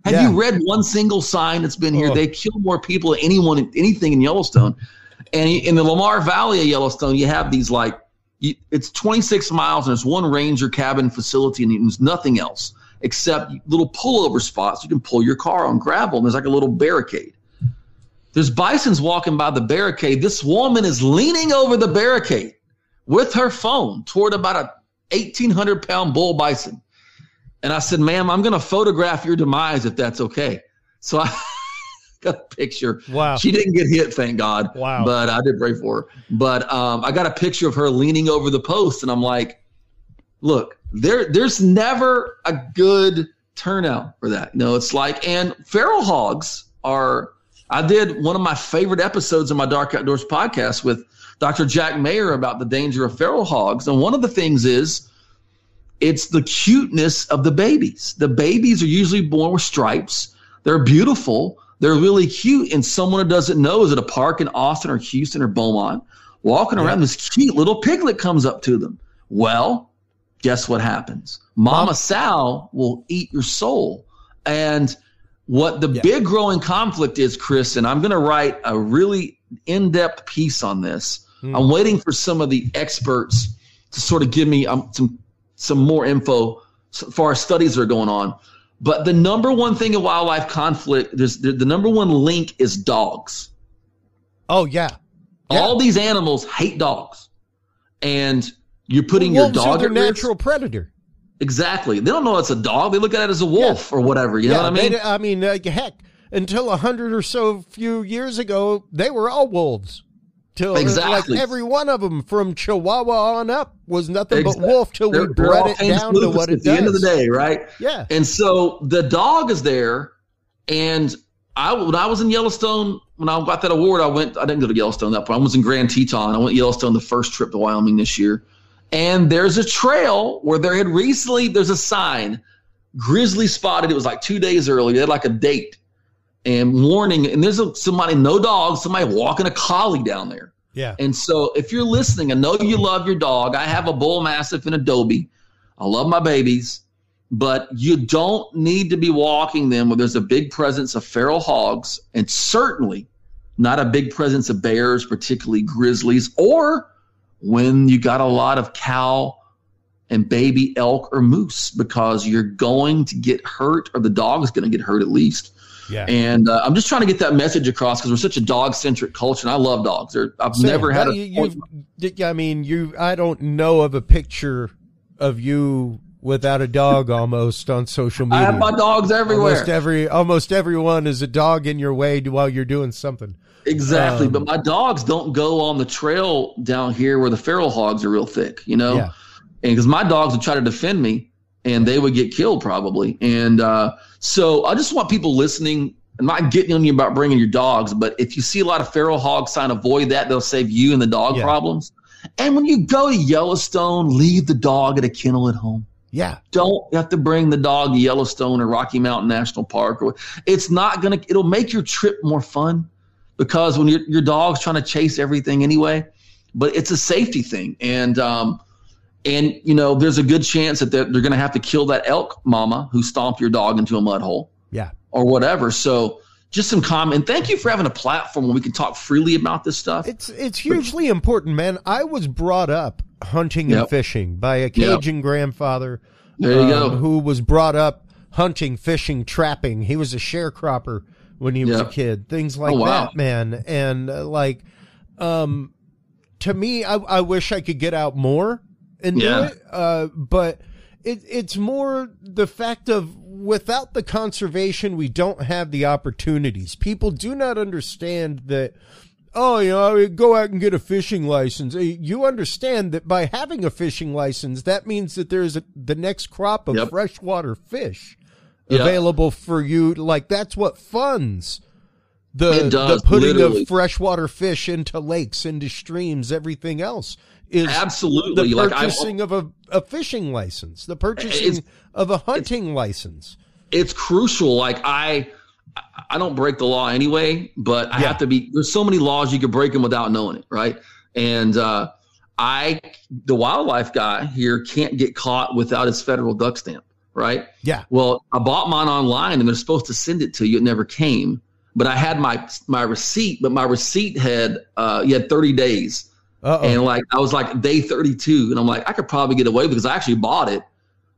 have yeah. you read one single sign that's been here? Oh. They kill more people than anyone, anything in Yellowstone. And in the Lamar Valley of Yellowstone, you have these like, it's 26 miles and there's one ranger cabin facility and there's nothing else except little pullover spots you can pull your car on gravel, and there's like a little barricade. There's bisons walking by the barricade. This woman is leaning over the barricade with her phone toward about a 1,800 pound bull bison. And I said, ma'am, I'm going to photograph your demise if that's okay. So I got a picture. Wow. She didn't get hit, thank God. Wow. But I did pray for her. But um, I got a picture of her leaning over the post, and I'm like, look, there there's never a good turnout for that. No, it's like and feral hogs are. I did one of my favorite episodes of my Dark Outdoors podcast with Dr. Jack Mayer about the danger of feral hogs, and one of the things is it's the cuteness of the babies. The babies are usually born with stripes. They're beautiful. They're really cute. And someone who doesn't know is at a park in Austin or Houston or Beaumont, walking around, this cute little piglet comes up to them. Well, guess what happens? Mama. Sal will eat your soul. And what the yeah. big growing conflict is, Chris, and I'm going to write a really in depth piece on this. Hmm. I'm waiting for some of the experts to sort of give me um, some some more info so far as studies are going on. But the number one thing in wildlife conflict, there's the, the number one link is dogs. Oh yeah. yeah. All these animals hate dogs, and you're putting well, your dog are their natural predator. Exactly. They don't know it's a dog. They look at it as a wolf yeah. or whatever. You yeah, know what I mean? They, I mean, uh, heck, until a hundred or so few years ago, they were all wolves. Till exactly. like every one of them from Chihuahua on up was nothing exactly. but wolf till they're, we bred it down to what it at the end of the day, right? Yeah. And so the dog is there, and I when I was in Yellowstone when I got that award, I went. I didn't go to Yellowstone that point. I was in Grand Teton. I went to Yellowstone the first trip to Wyoming this year and there's a trail where there had recently, there's a sign, grizzly spotted. It was like two days earlier. They had like a date and warning. And there's a, somebody, no dog, somebody walking a collie down there. Yeah. And so if you're listening, I know you love your dog. I have a bull mastiff in Adobe. I love my babies, but you don't need to be walking them where there's a big presence of feral hogs and certainly not a big presence of bears, particularly grizzlies, or when you got a lot of cow and baby elk or moose because you're going to get hurt or the dog is going to get hurt at least. Yeah. And uh, I'm just trying to get that message across because we're such a dog centric culture, and I love dogs. They're, I've Same. never had a. you, I mean, you. I don't know of a picture of you without a dog almost on social media. I have my dogs everywhere. Almost every, almost everyone is a dog in your way while you're doing something. Exactly, um, but my dogs don't go on the trail down here where the feral hogs are real thick. You know, Yeah. and because my dogs would try to defend me, and they would get killed probably. And uh, so I just want people listening. I'm not getting on you about bringing your dogs, but if you see a lot of feral hog sign, avoid that. They'll save you and the dog Yeah. problems. And when you go to Yellowstone, leave the dog at a kennel at home. Yeah. don't have to bring the dog to Yellowstone or Rocky Mountain National Park. Or it's not gonna. It'll make your trip more fun because when your your dog's trying to chase everything anyway. But it's a safety thing, and um, and you know there's a good chance that they're, they're gonna have to kill that elk mama who stomped your dog into a mud hole Yeah. or whatever. So just some comment. And thank you for having a platform where we can talk freely about this stuff. It's it's hugely important, man. I was brought up hunting and fishing by a Cajun grandfather. There you um, go. Who was brought up hunting, fishing, trapping. He was a sharecropper when he was a kid. Things like Oh, wow. that, man. And uh, like, um, to me, I, I wish I could get out more and Yeah. do it. Uh, but it, it's more the fact of without the conservation, we don't have the opportunities. People do not understand that. Oh, you know, I go out and get a fishing license. Uh, You understand that by having a fishing license, that means that there's a, the next crop of Yep. freshwater fish Yeah. available for you. Like that's what funds the does, the putting literally. of freshwater fish into lakes, into streams, everything else is Absolutely. the Like, purchasing of a, a fishing license, the purchasing of a hunting license. it's crucial. Like I, I don't break the law anyway, but I Yeah. have to be. There's so many laws you can break them without knowing it, right? And uh, I, the wildlife guy here, can't get caught without his federal duck stamp, right? Yeah, Well, I bought mine online, and they're supposed to send it to you. It never came, but I had my my receipt, but my receipt had uh, you had 30 days. uh oh, And like I was like day 32, and I'm like, I could probably get away because I actually bought it,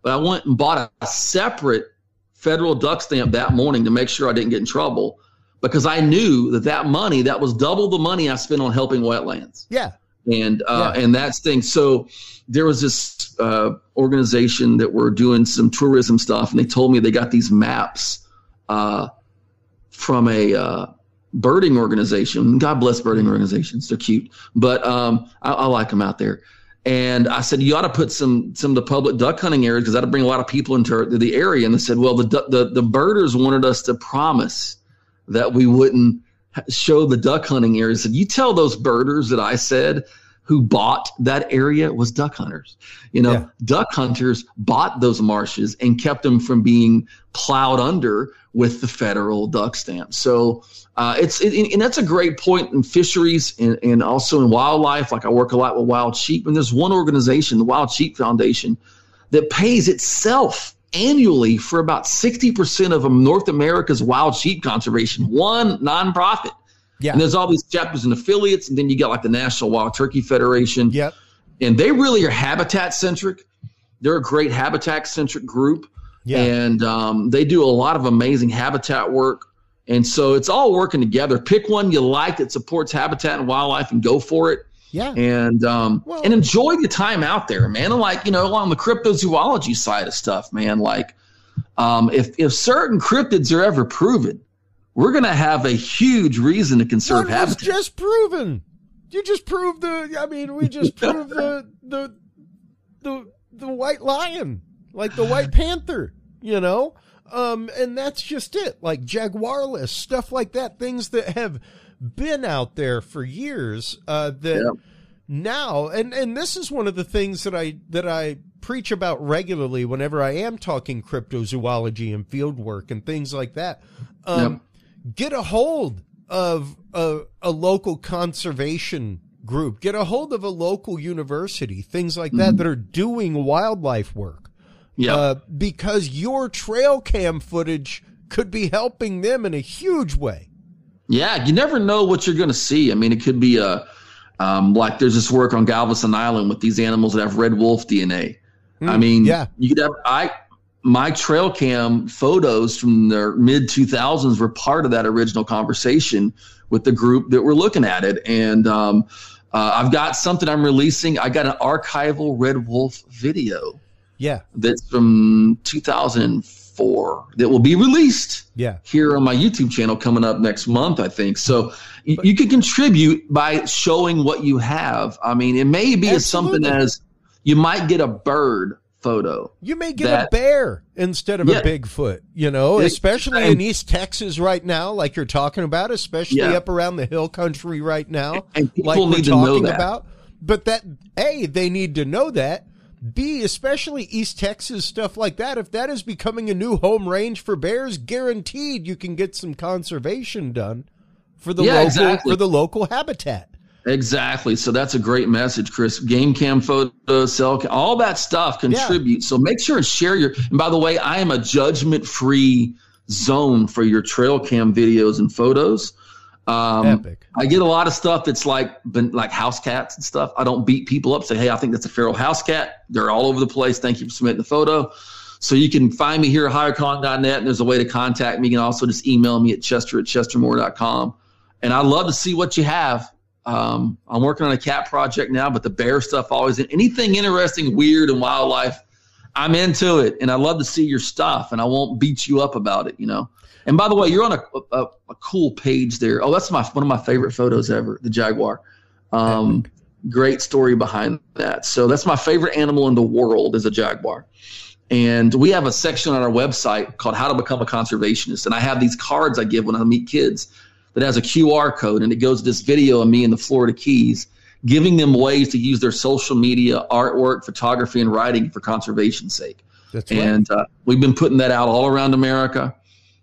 but I went and bought a, separate federal duck stamp that morning to make sure I didn't get in trouble because I knew that that money that was double the money I spent on helping wetlands, yeah, and uh, Yeah. and that's thing. So there was this uh, organization that were doing some tourism stuff, and they told me they got these maps uh, from a uh, birding organization. God bless birding organizations; they're cute, but um, I, I like them out there. And I said, you ought to put some some of the public duck hunting areas because that'll bring a lot of people into the area. And they said, well, the the the birders wanted us to promise that we wouldn't show the duck hunting areas. And you tell those birders that I said who bought that area was duck hunters. You know, Yeah. duck hunters bought those marshes and kept them from being plowed under with the federal duck stamp. So uh, it's it, and that's a great point in fisheries and, and also in wildlife. Like I work a lot with wild sheep, and there's one organization, the Wild Sheep Foundation, that pays itself annually for about 60% of North America's wild sheep conservation. One nonprofit. Yeah, And there's all these chapters and affiliates, and then you got like the National Wild Turkey Federation yep, and they really are habitat centric. They're a great habitat centric group, yeah. and um, they do a lot of amazing habitat work. And so it's all working together. Pick one you like that supports habitat and wildlife, and go for it. Yeah. And um, Well- and enjoy the time out there, man. And like you know, along the cryptozoology side of stuff, man. Like um, if if certain cryptids are ever proven, we're gonna have a huge reason to conserve What habitat. just proven? You just proved the. I mean, we just proved the the the the white lion, like the white panther. You know, um, and that's just it. Like jaguarundis stuff like that. Things that have been out there for years. Uh, that Yep. now, and and this is one of the things that I that I preach about regularly whenever I am talking cryptozoology and field work and things like that. Um, Get a hold of a, a local conservation group. Get a hold of a local university, things like that, that are doing wildlife work. Yeah. Uh, because your trail cam footage could be helping them in a huge way. Yeah, you never know what you're going to see. I mean, it could be a um, like there's this work on Galveston Island with these animals that have red wolf DNA. I mean, yeah. you could have I my trail cam photos from the mid 2000s were part of that original conversation with the group that were looking at it, and um, uh, I've got something I'm releasing. I got an archival red wolf video Yeah. that's from 2004 that will be released Yeah. here on my YouTube channel coming up next month, I think. So you, you can contribute by showing what you have. I mean, it may be as something as you might get a bird photo. You may get a bear instead of Yeah. a Bigfoot, you know, Yeah, especially and- in East Texas right now, like you're talking about, especially Yeah. up around the hill country right now, And people like we're need to know talking that. about. But that, A, they need to know that. B, especially East Texas stuff like that, if that is becoming a new home range for bears, guaranteed you can get some conservation done for the Yeah, local exactly. for the local habitat. Exactly. So that's a great message, Chris. Game cam photos, cell cam, all that stuff contributes. So make sure and share your. And by the way, I am a judgment free zone for your trail cam videos and photos. Um, Epic. I get a lot of stuff that's like been like house cats and stuff. I don't beat people up. Say, hey, I think that's a feral house cat. They're all over the place. Thank you for submitting the photo. So you can find me here at highcon.net, and there's a way to contact me. You can also just email me at chester at chestermoore.com. And I love to see what you have. Um, I'm working on a cat project now, but the bear stuff always anything interesting, weird, and wildlife. I'm into it, and I love to see your stuff, and I won't beat you up about it, you know. And by the way, you're on a, a, a cool page there. Oh, that's my one of my favorite photos ever, the jaguar. Um, great story behind that. So that's my favorite animal in the world is a jaguar. And we have a section on our website called How to Become a Conservationist. And I have these cards I give when I meet kids that has a QR code, and it goes to this video of me in the Florida Keys, giving them ways to use their social media, artwork, photography, and writing for conservation's sake. That's right. And uh, we've been putting that out all around America.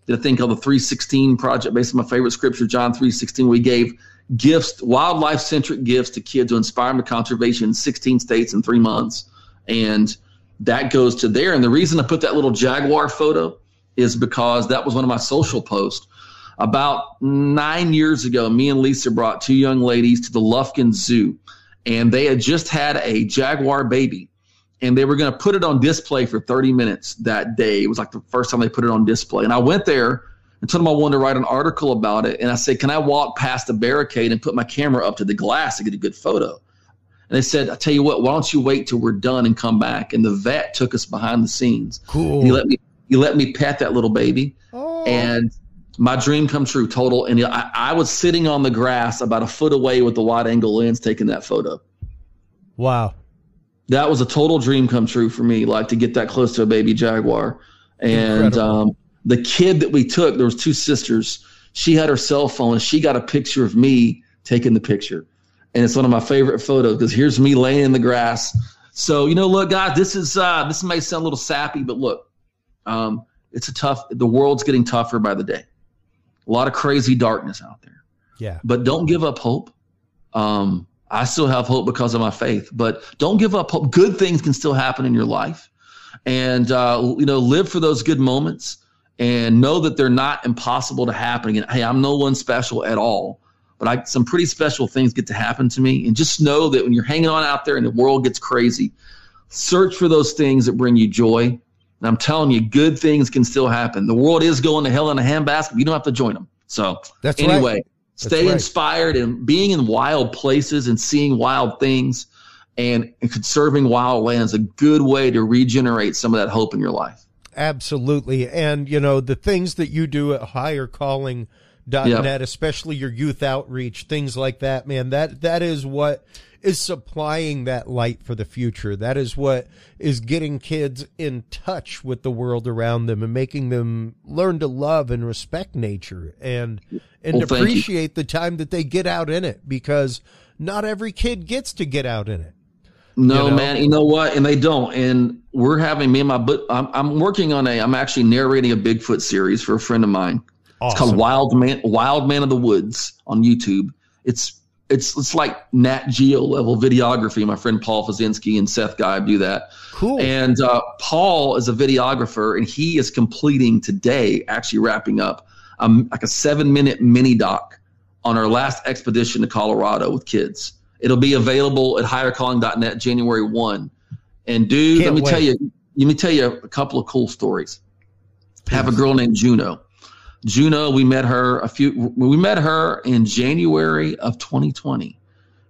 Did a thing called the 316 project based on my favorite scripture, John 316. We gave gifts, wildlife centric gifts to kids to inspire them to conservation in 16 states in three months. And that goes to there. And the reason I put that little jaguar photo is because that was one of my social posts. About nine years ago, me and Lisa brought two young ladies to the Lufkin Zoo, and they had just had a jaguar baby and they were going to put it on display for 30 minutes that day. It was like the first time they put it on display. And I went there and told them I wanted to write an article about it. And I said, Can I walk past the barricade and put my camera up to the glass to get a good photo? And they said, I tell you what, why don't you wait till we're done and come back? And the vet took us behind the scenes. Cool. And he let me he let me pet that little baby. Oh. And my dream come true total. And I, I was sitting on the grass about a foot away with the wide angle lens taking that photo. Wow. that was a total dream come true for me like to get that close to a baby jaguar. And um, the kid that we took there was two sisters. She had her cell phone. And she got a picture of me taking the picture. And it's one of my favorite photos because here's me laying in the grass. So you know look guys this is uh, this may sound a little sappy but look um, it's a tough the world's getting tougher by the day a lot of crazy darkness out there Yeah. but don't give up hope. Um, I still have hope because of my faith, but don't give up hope. Good things can still happen in your life, and uh, you know, live for those good moments, and know that they're not impossible to happen. Again, hey, I'm no one special at all, but I, some pretty special things get to happen to me, and just know that when you're hanging on out there and the world gets crazy, search for those things that bring you joy. And I'm telling you, good things can still happen. The world is going to hell in a handbasket. You don't have to join them. So That's right. anyway, stay right. inspired and being in wild places and seeing wild things and, and conserving wild lands a good way to regenerate some of that hope in your life. Absolutely. And, you know, the things that you do at highercalling.net, Yep. especially your youth outreach, things like that, man, that that is what is supplying that light for the future. That is what is getting kids in touch with the world around them and making them learn to love and respect nature and and Well, appreciate the time that they get out in it because not every kid gets to get out in it. No, You know? man, you know what? And they don't. And we're having me and my, but I'm, I'm working on a, I'm actually narrating a Bigfoot series for a friend of mine. It's called Wild Man, Wild Man of the Woods on YouTube. It's it's it's like Nat Geo level videography. My friend Paul Fazinski and Seth Guy do that. Cool. And uh, Paul is a videographer, and he is completing today, actually wrapping up um, like a seven minute mini doc on our last expedition to Colorado with kids. It'll be available at highercalling.net January one. And dude, Can't let me wait. tell you, let me tell you a couple of cool stories. Have a girl named Juno. Juno, we met her a few. We met her in January of 2020.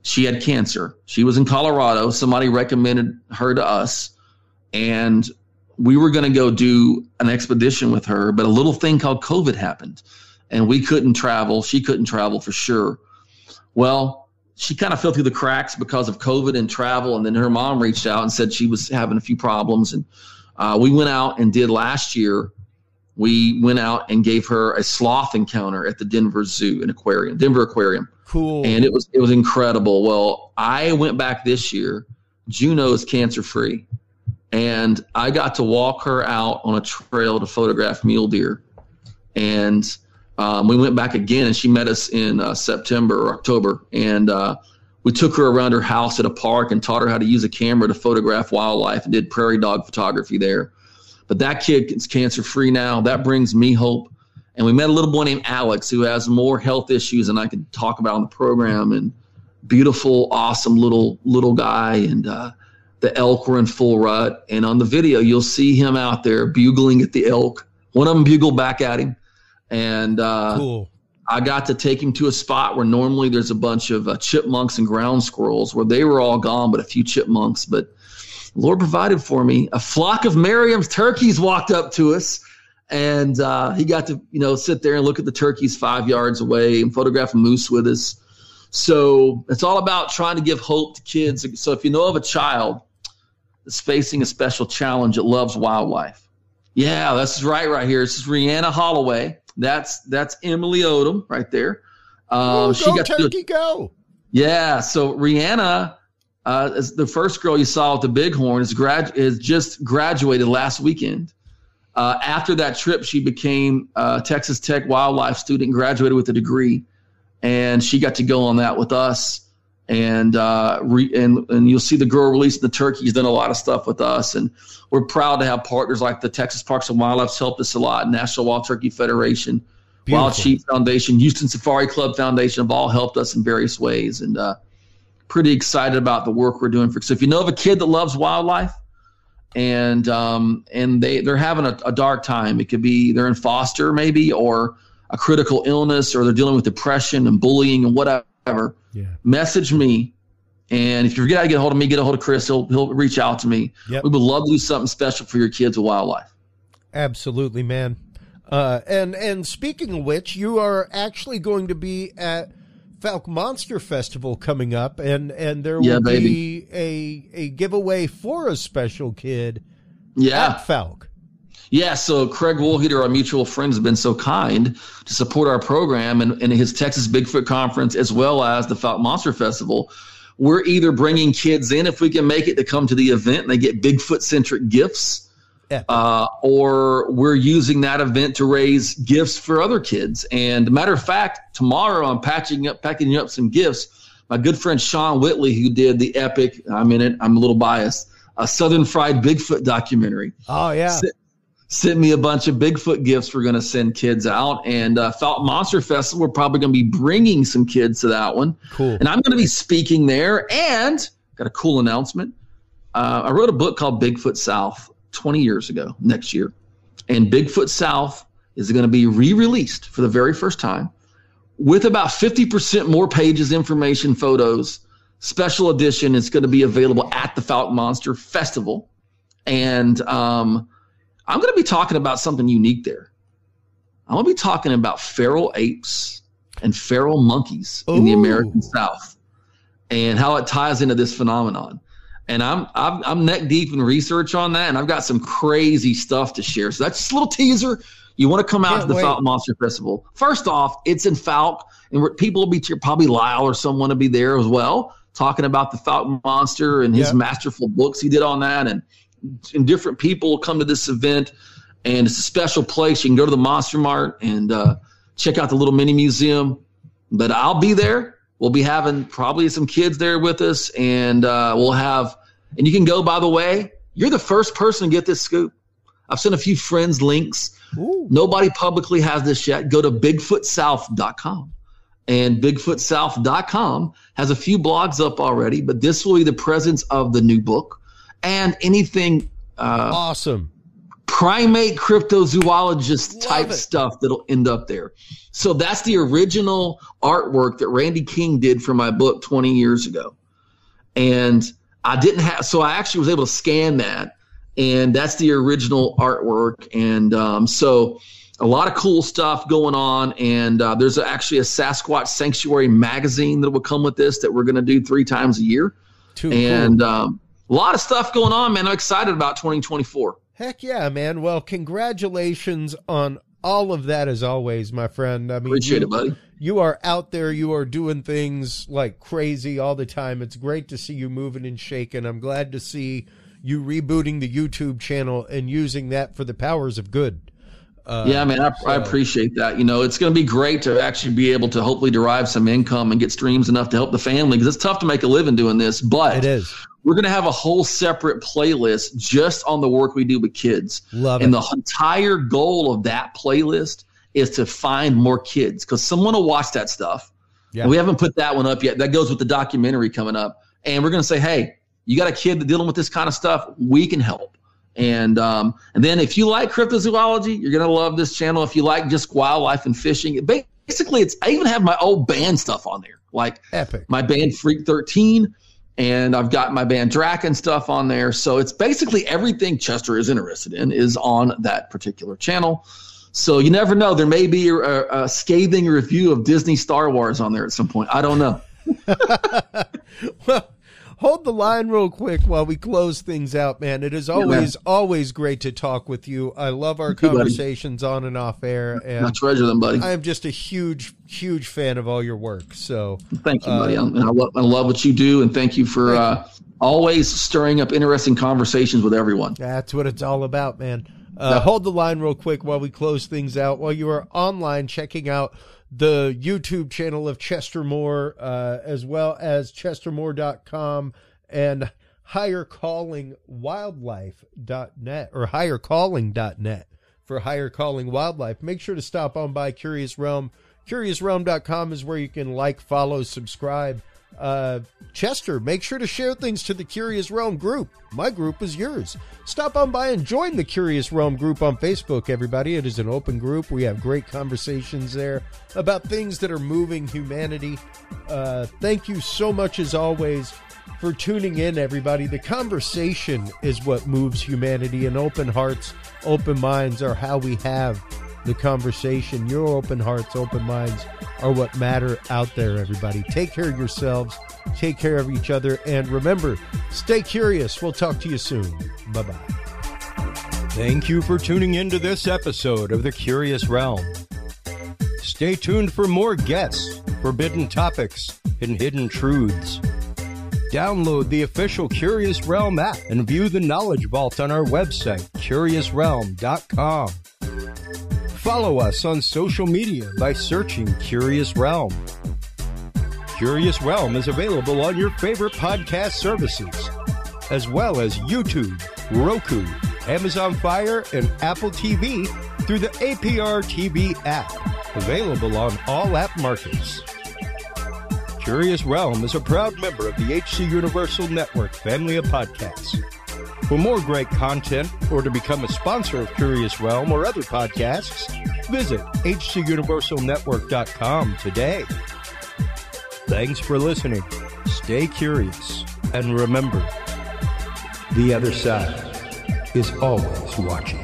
She had cancer. She was in Colorado. Somebody recommended her to us, and we were going to go do an expedition with her. But a little thing called COVID happened, and we couldn't travel. She couldn't travel for sure. Well, she kind of fell through the cracks because of COVID and travel. And then her mom reached out and said she was having a few problems. And uh, we went out and did last year. We went out and gave her a sloth encounter at the Denver Zoo and Aquarium, Denver Aquarium, cool. and it was it was incredible. Well, I went back this year. Juno is cancer free, and I got to walk her out on a trail to photograph mule deer, and um, we went back again, and she met us in uh, September or October, and uh, we took her around her house at a park and taught her how to use a camera to photograph wildlife and did prairie dog photography there. But that kid is cancer free now. That brings me hope. And we met a little boy named Alex who has more health issues than I could talk about on the program. And beautiful, awesome little little guy. And uh, the elk were in full rut. And on the video, you'll see him out there bugling at the elk. One of them bugled back at him. And uh, cool. I got to take him to a spot where normally there's a bunch of uh, chipmunks and ground squirrels where they were all gone, but a few chipmunks. But Lord provided for me. A flock of Merriam's turkeys walked up to us, and uh, he got to you know sit there and look at the turkeys five yards away and photograph a moose with us. So it's all about trying to give hope to kids. So if you know of a child that's facing a special challenge that loves wildlife, yeah, that's right, right here. This is Rihanna Holloway. That's that's Emily Odom right there. Um, Oh, she go got to turkey go. yeah. So Rihanna, uh, the first girl you saw with the bighorn, is grad is just graduated last weekend. Uh, after that trip, she became a Texas Tech wildlife student, graduated with a degree, and she got to go on that with us. And uh, re, and and you'll see the girl releasing the turkeys. Done a lot of stuff with us, and we're proud to have partners like the Texas Parks and Wildlife's helped us a lot. National Wild Turkey Federation, Wild Sheep Foundation, Houston Safari Club Foundation have all helped us in various ways, and uh, pretty excited about the work we're doing. For so if you know of a kid that loves wildlife, and um, and they they're having a, a dark time, it could be they're in foster maybe, or a critical illness, or they're dealing with depression and bullying and whatever. Yeah. Message me. And if you forget how to get a hold of me, get a hold of Chris. He'll, he'll reach out to me. Yep. We would love to do something special for your kids with wildlife. Absolutely, man. Uh, and and speaking of which, you are actually going to be at Fouke Monster Festival coming up, and and there Yeah, will baby. be a a giveaway for a special kid Yeah. at Fouke. Yeah, so Craig Woolheater, our mutual friend, has been so kind to support our program and, and his Texas Bigfoot Conference as well as the Fouke Monster Festival. We're either bringing kids in if we can make it to come to the event and they get Bigfoot centric gifts, Epic. uh, or we're using that event to raise gifts for other kids. And matter of fact, tomorrow I'm patching up, packing up some gifts. My good friend Sean Whitley, who did the epic, I'm in it, I'm a little biased, a Southern Fried Bigfoot documentary Oh yeah, sent me a bunch of Bigfoot gifts we're going to send kids out. And uh, Fouke Monster Festival, we're probably going to be bringing some kids to that one. cool. And I'm going to be speaking there. And got a cool announcement. Uh, I wrote a book called Bigfoot South 20 years ago, next year. And Bigfoot South is going to be re released for the very first time with about 50% more pages, information, photos. Special edition is going to be available at the Fouke Monster Festival. And um, I'm going to be talking about something unique there. I'm going to be talking about feral apes and feral monkeys in the American South and how it ties into this phenomenon. And I'm, I'm I'm neck deep in research on that, and I've got some crazy stuff to share. So that's just a little teaser. You want to come out Can't to the wait. Fouke Monster Festival? First off, it's in Fouke, and we're- people will be probably Lyle or someone will be there as well, talking about the Fouke Monster and his masterful books he did on that, and and different people will come to this event, and it's a special place. You can go to the Monster Mart and uh, check out the little mini museum. But I'll be there, we'll be having probably some kids there with us, and uh, we'll have. And you can go. By the way, you're the first person to get this scoop. I've sent a few friends links. Ooh. Nobody publicly has this yet. Go to bigfootsouth.com. And bigfootsouth.com has a few blogs up already, but this will be the presence of the new book and anything uh, awesome primate cryptozoologist type stuff that'll end up there. So that's the original artwork that Randy King did for my book 20 years ago. And I didn't have, so I actually was able to scan that. And that's the original artwork. And um, so a lot of cool stuff going on. And uh, there's actually a Sasquatch Sanctuary magazine that will come with this that we're going to do three times a year. Too and cool. um, a lot of stuff going on, man. I'm excited about 2024. Heck yeah, man. Well, congratulations on all of that as always, my friend. I mean, appreciate you, it, buddy. You are out there. You are doing things like crazy all the time. It's great to see you moving and shaking. I'm glad to see you rebooting the YouTube channel and using that for the powers of good. Uh, yeah, man, I, so. I, appreciate that. You know, it's going to be great to actually be able to hopefully derive some income and get streams enough to help the family because it's tough to make a living doing this. But it is. We're going to have a whole separate playlist just on the work we do with kids. Love and it. the entire goal of that playlist is to find more kids because someone will watch that stuff. Yeah. we haven't put that one up yet. That goes with the documentary coming up. And we're going to say, hey, you got a kid dealing with this kind of stuff, we can help. And um, and then if you like cryptozoology, you're gonna love this channel. If you like just wildlife and fishing, basically it's I even have my old band stuff on there, like epic. My band Freak Thirteen, and I've got my band Draken stuff on there. So it's basically everything Chester is interested in is on that particular channel. So you never know. There may be a, a scathing review of Disney Star Wars on there at some point. I don't know. well, hold the line real quick while we close things out, man. It is always yeah, always great to talk with you. I love our conversations on and off air, and I treasure them, buddy. I am just a huge, huge fan of all your work. So thank you, buddy. Uh, I, love, I love what you do, and thank you for uh, always stirring up interesting conversations with everyone. That's what it's all about, man. Uh, hold the line real quick while we close things out. While you are online checking out the YouTube channel of Chester Moore, uh, as well as chestermoore.com and highercallingwildlife.net or highercalling.net for higher calling wildlife. Make sure to stop on by Curious Realm. CuriousRealm.com is where you can like, follow, subscribe uh, Chester, make sure to share things to the Curious Realm group. My group is yours. Stop on by and join the Curious Realm group on Facebook, everybody. It is an open group. We have great conversations there about things that are moving humanity. Uh, thank you so much, as always, for tuning in, everybody. The conversation is what moves humanity, and open hearts, open minds are how we have the conversation. Your open hearts, open minds are what matter out there, everybody. Take care of yourselves, take care of each other, and remember, stay curious. We'll talk to you soon. Bye bye. Thank you for tuning in to this episode of The Curious Realm. Stay tuned for more guests, forbidden topics, and hidden truths. Download the official Curious Realm app and view the Knowledge Vault on our website, curiousrealm.com. Follow us on social media by searching Curious Realm. Curious Realm is available on your favorite podcast services, as well as YouTube, Roku, Amazon Fire, and Apple TV through the APR TV app, available on all app markets. Curious Realm is a proud member of the HC Universal Network family of podcasts. For more great content or to become a sponsor of Curious Realm or other podcasts, visit hcuniversalnetwork.com today. Thanks for listening. Stay curious and remember, the other side is always watching.